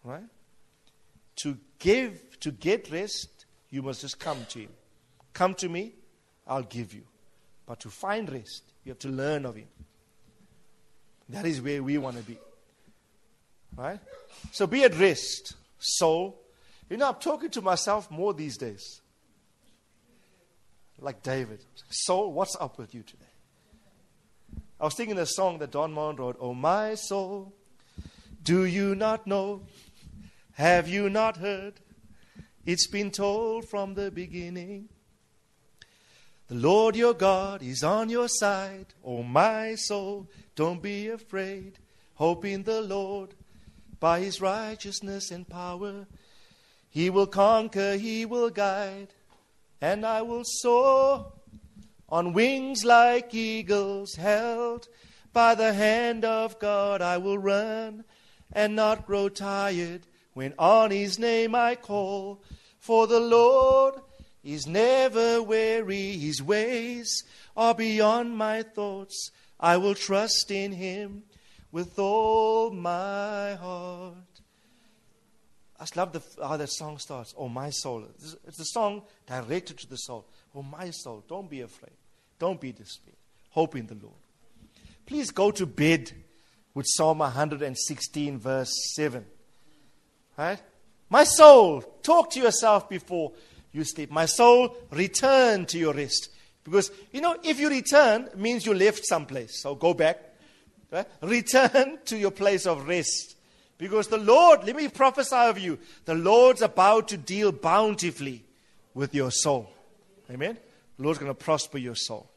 Right? To give, to get rest, you must just come to Him. Come to me, I'll give you. But to find rest, you have to learn of Him. That is where we want to be. Right? So be at rest, soul. You know, I'm talking to myself more these days. Like David. Soul, what's up with you today? I was singing a song that Don Moen wrote, Oh, my soul, do you not know? Have you not heard? It's been told from the beginning. The Lord your God is on your side. Oh, my soul, don't be afraid. Hope in the Lord. By his righteousness and power, he will conquer, he will guide, and I will soar on wings like eagles, held by the hand of God. I will run and not grow tired when on his name I call. For the Lord is never weary, his ways are beyond my thoughts. I will trust in him with all my heart. I just love the, how that song starts. Oh, my soul. It's a song directed to the soul. Oh, my soul, don't be afraid. Don't be dismayed. Hope in the Lord. Please go to bed with Psalm 116, verse 7. Right? My soul, talk to yourself before you sleep. My soul, return to your rest. Because, you know, if you return, means you left someplace. So go back. Right? Return [LAUGHS] to your place of rest. Because the Lord, let me prophesy of you, the Lord's about to deal bountifully with your soul. Amen? The Lord's going to prosper your soul.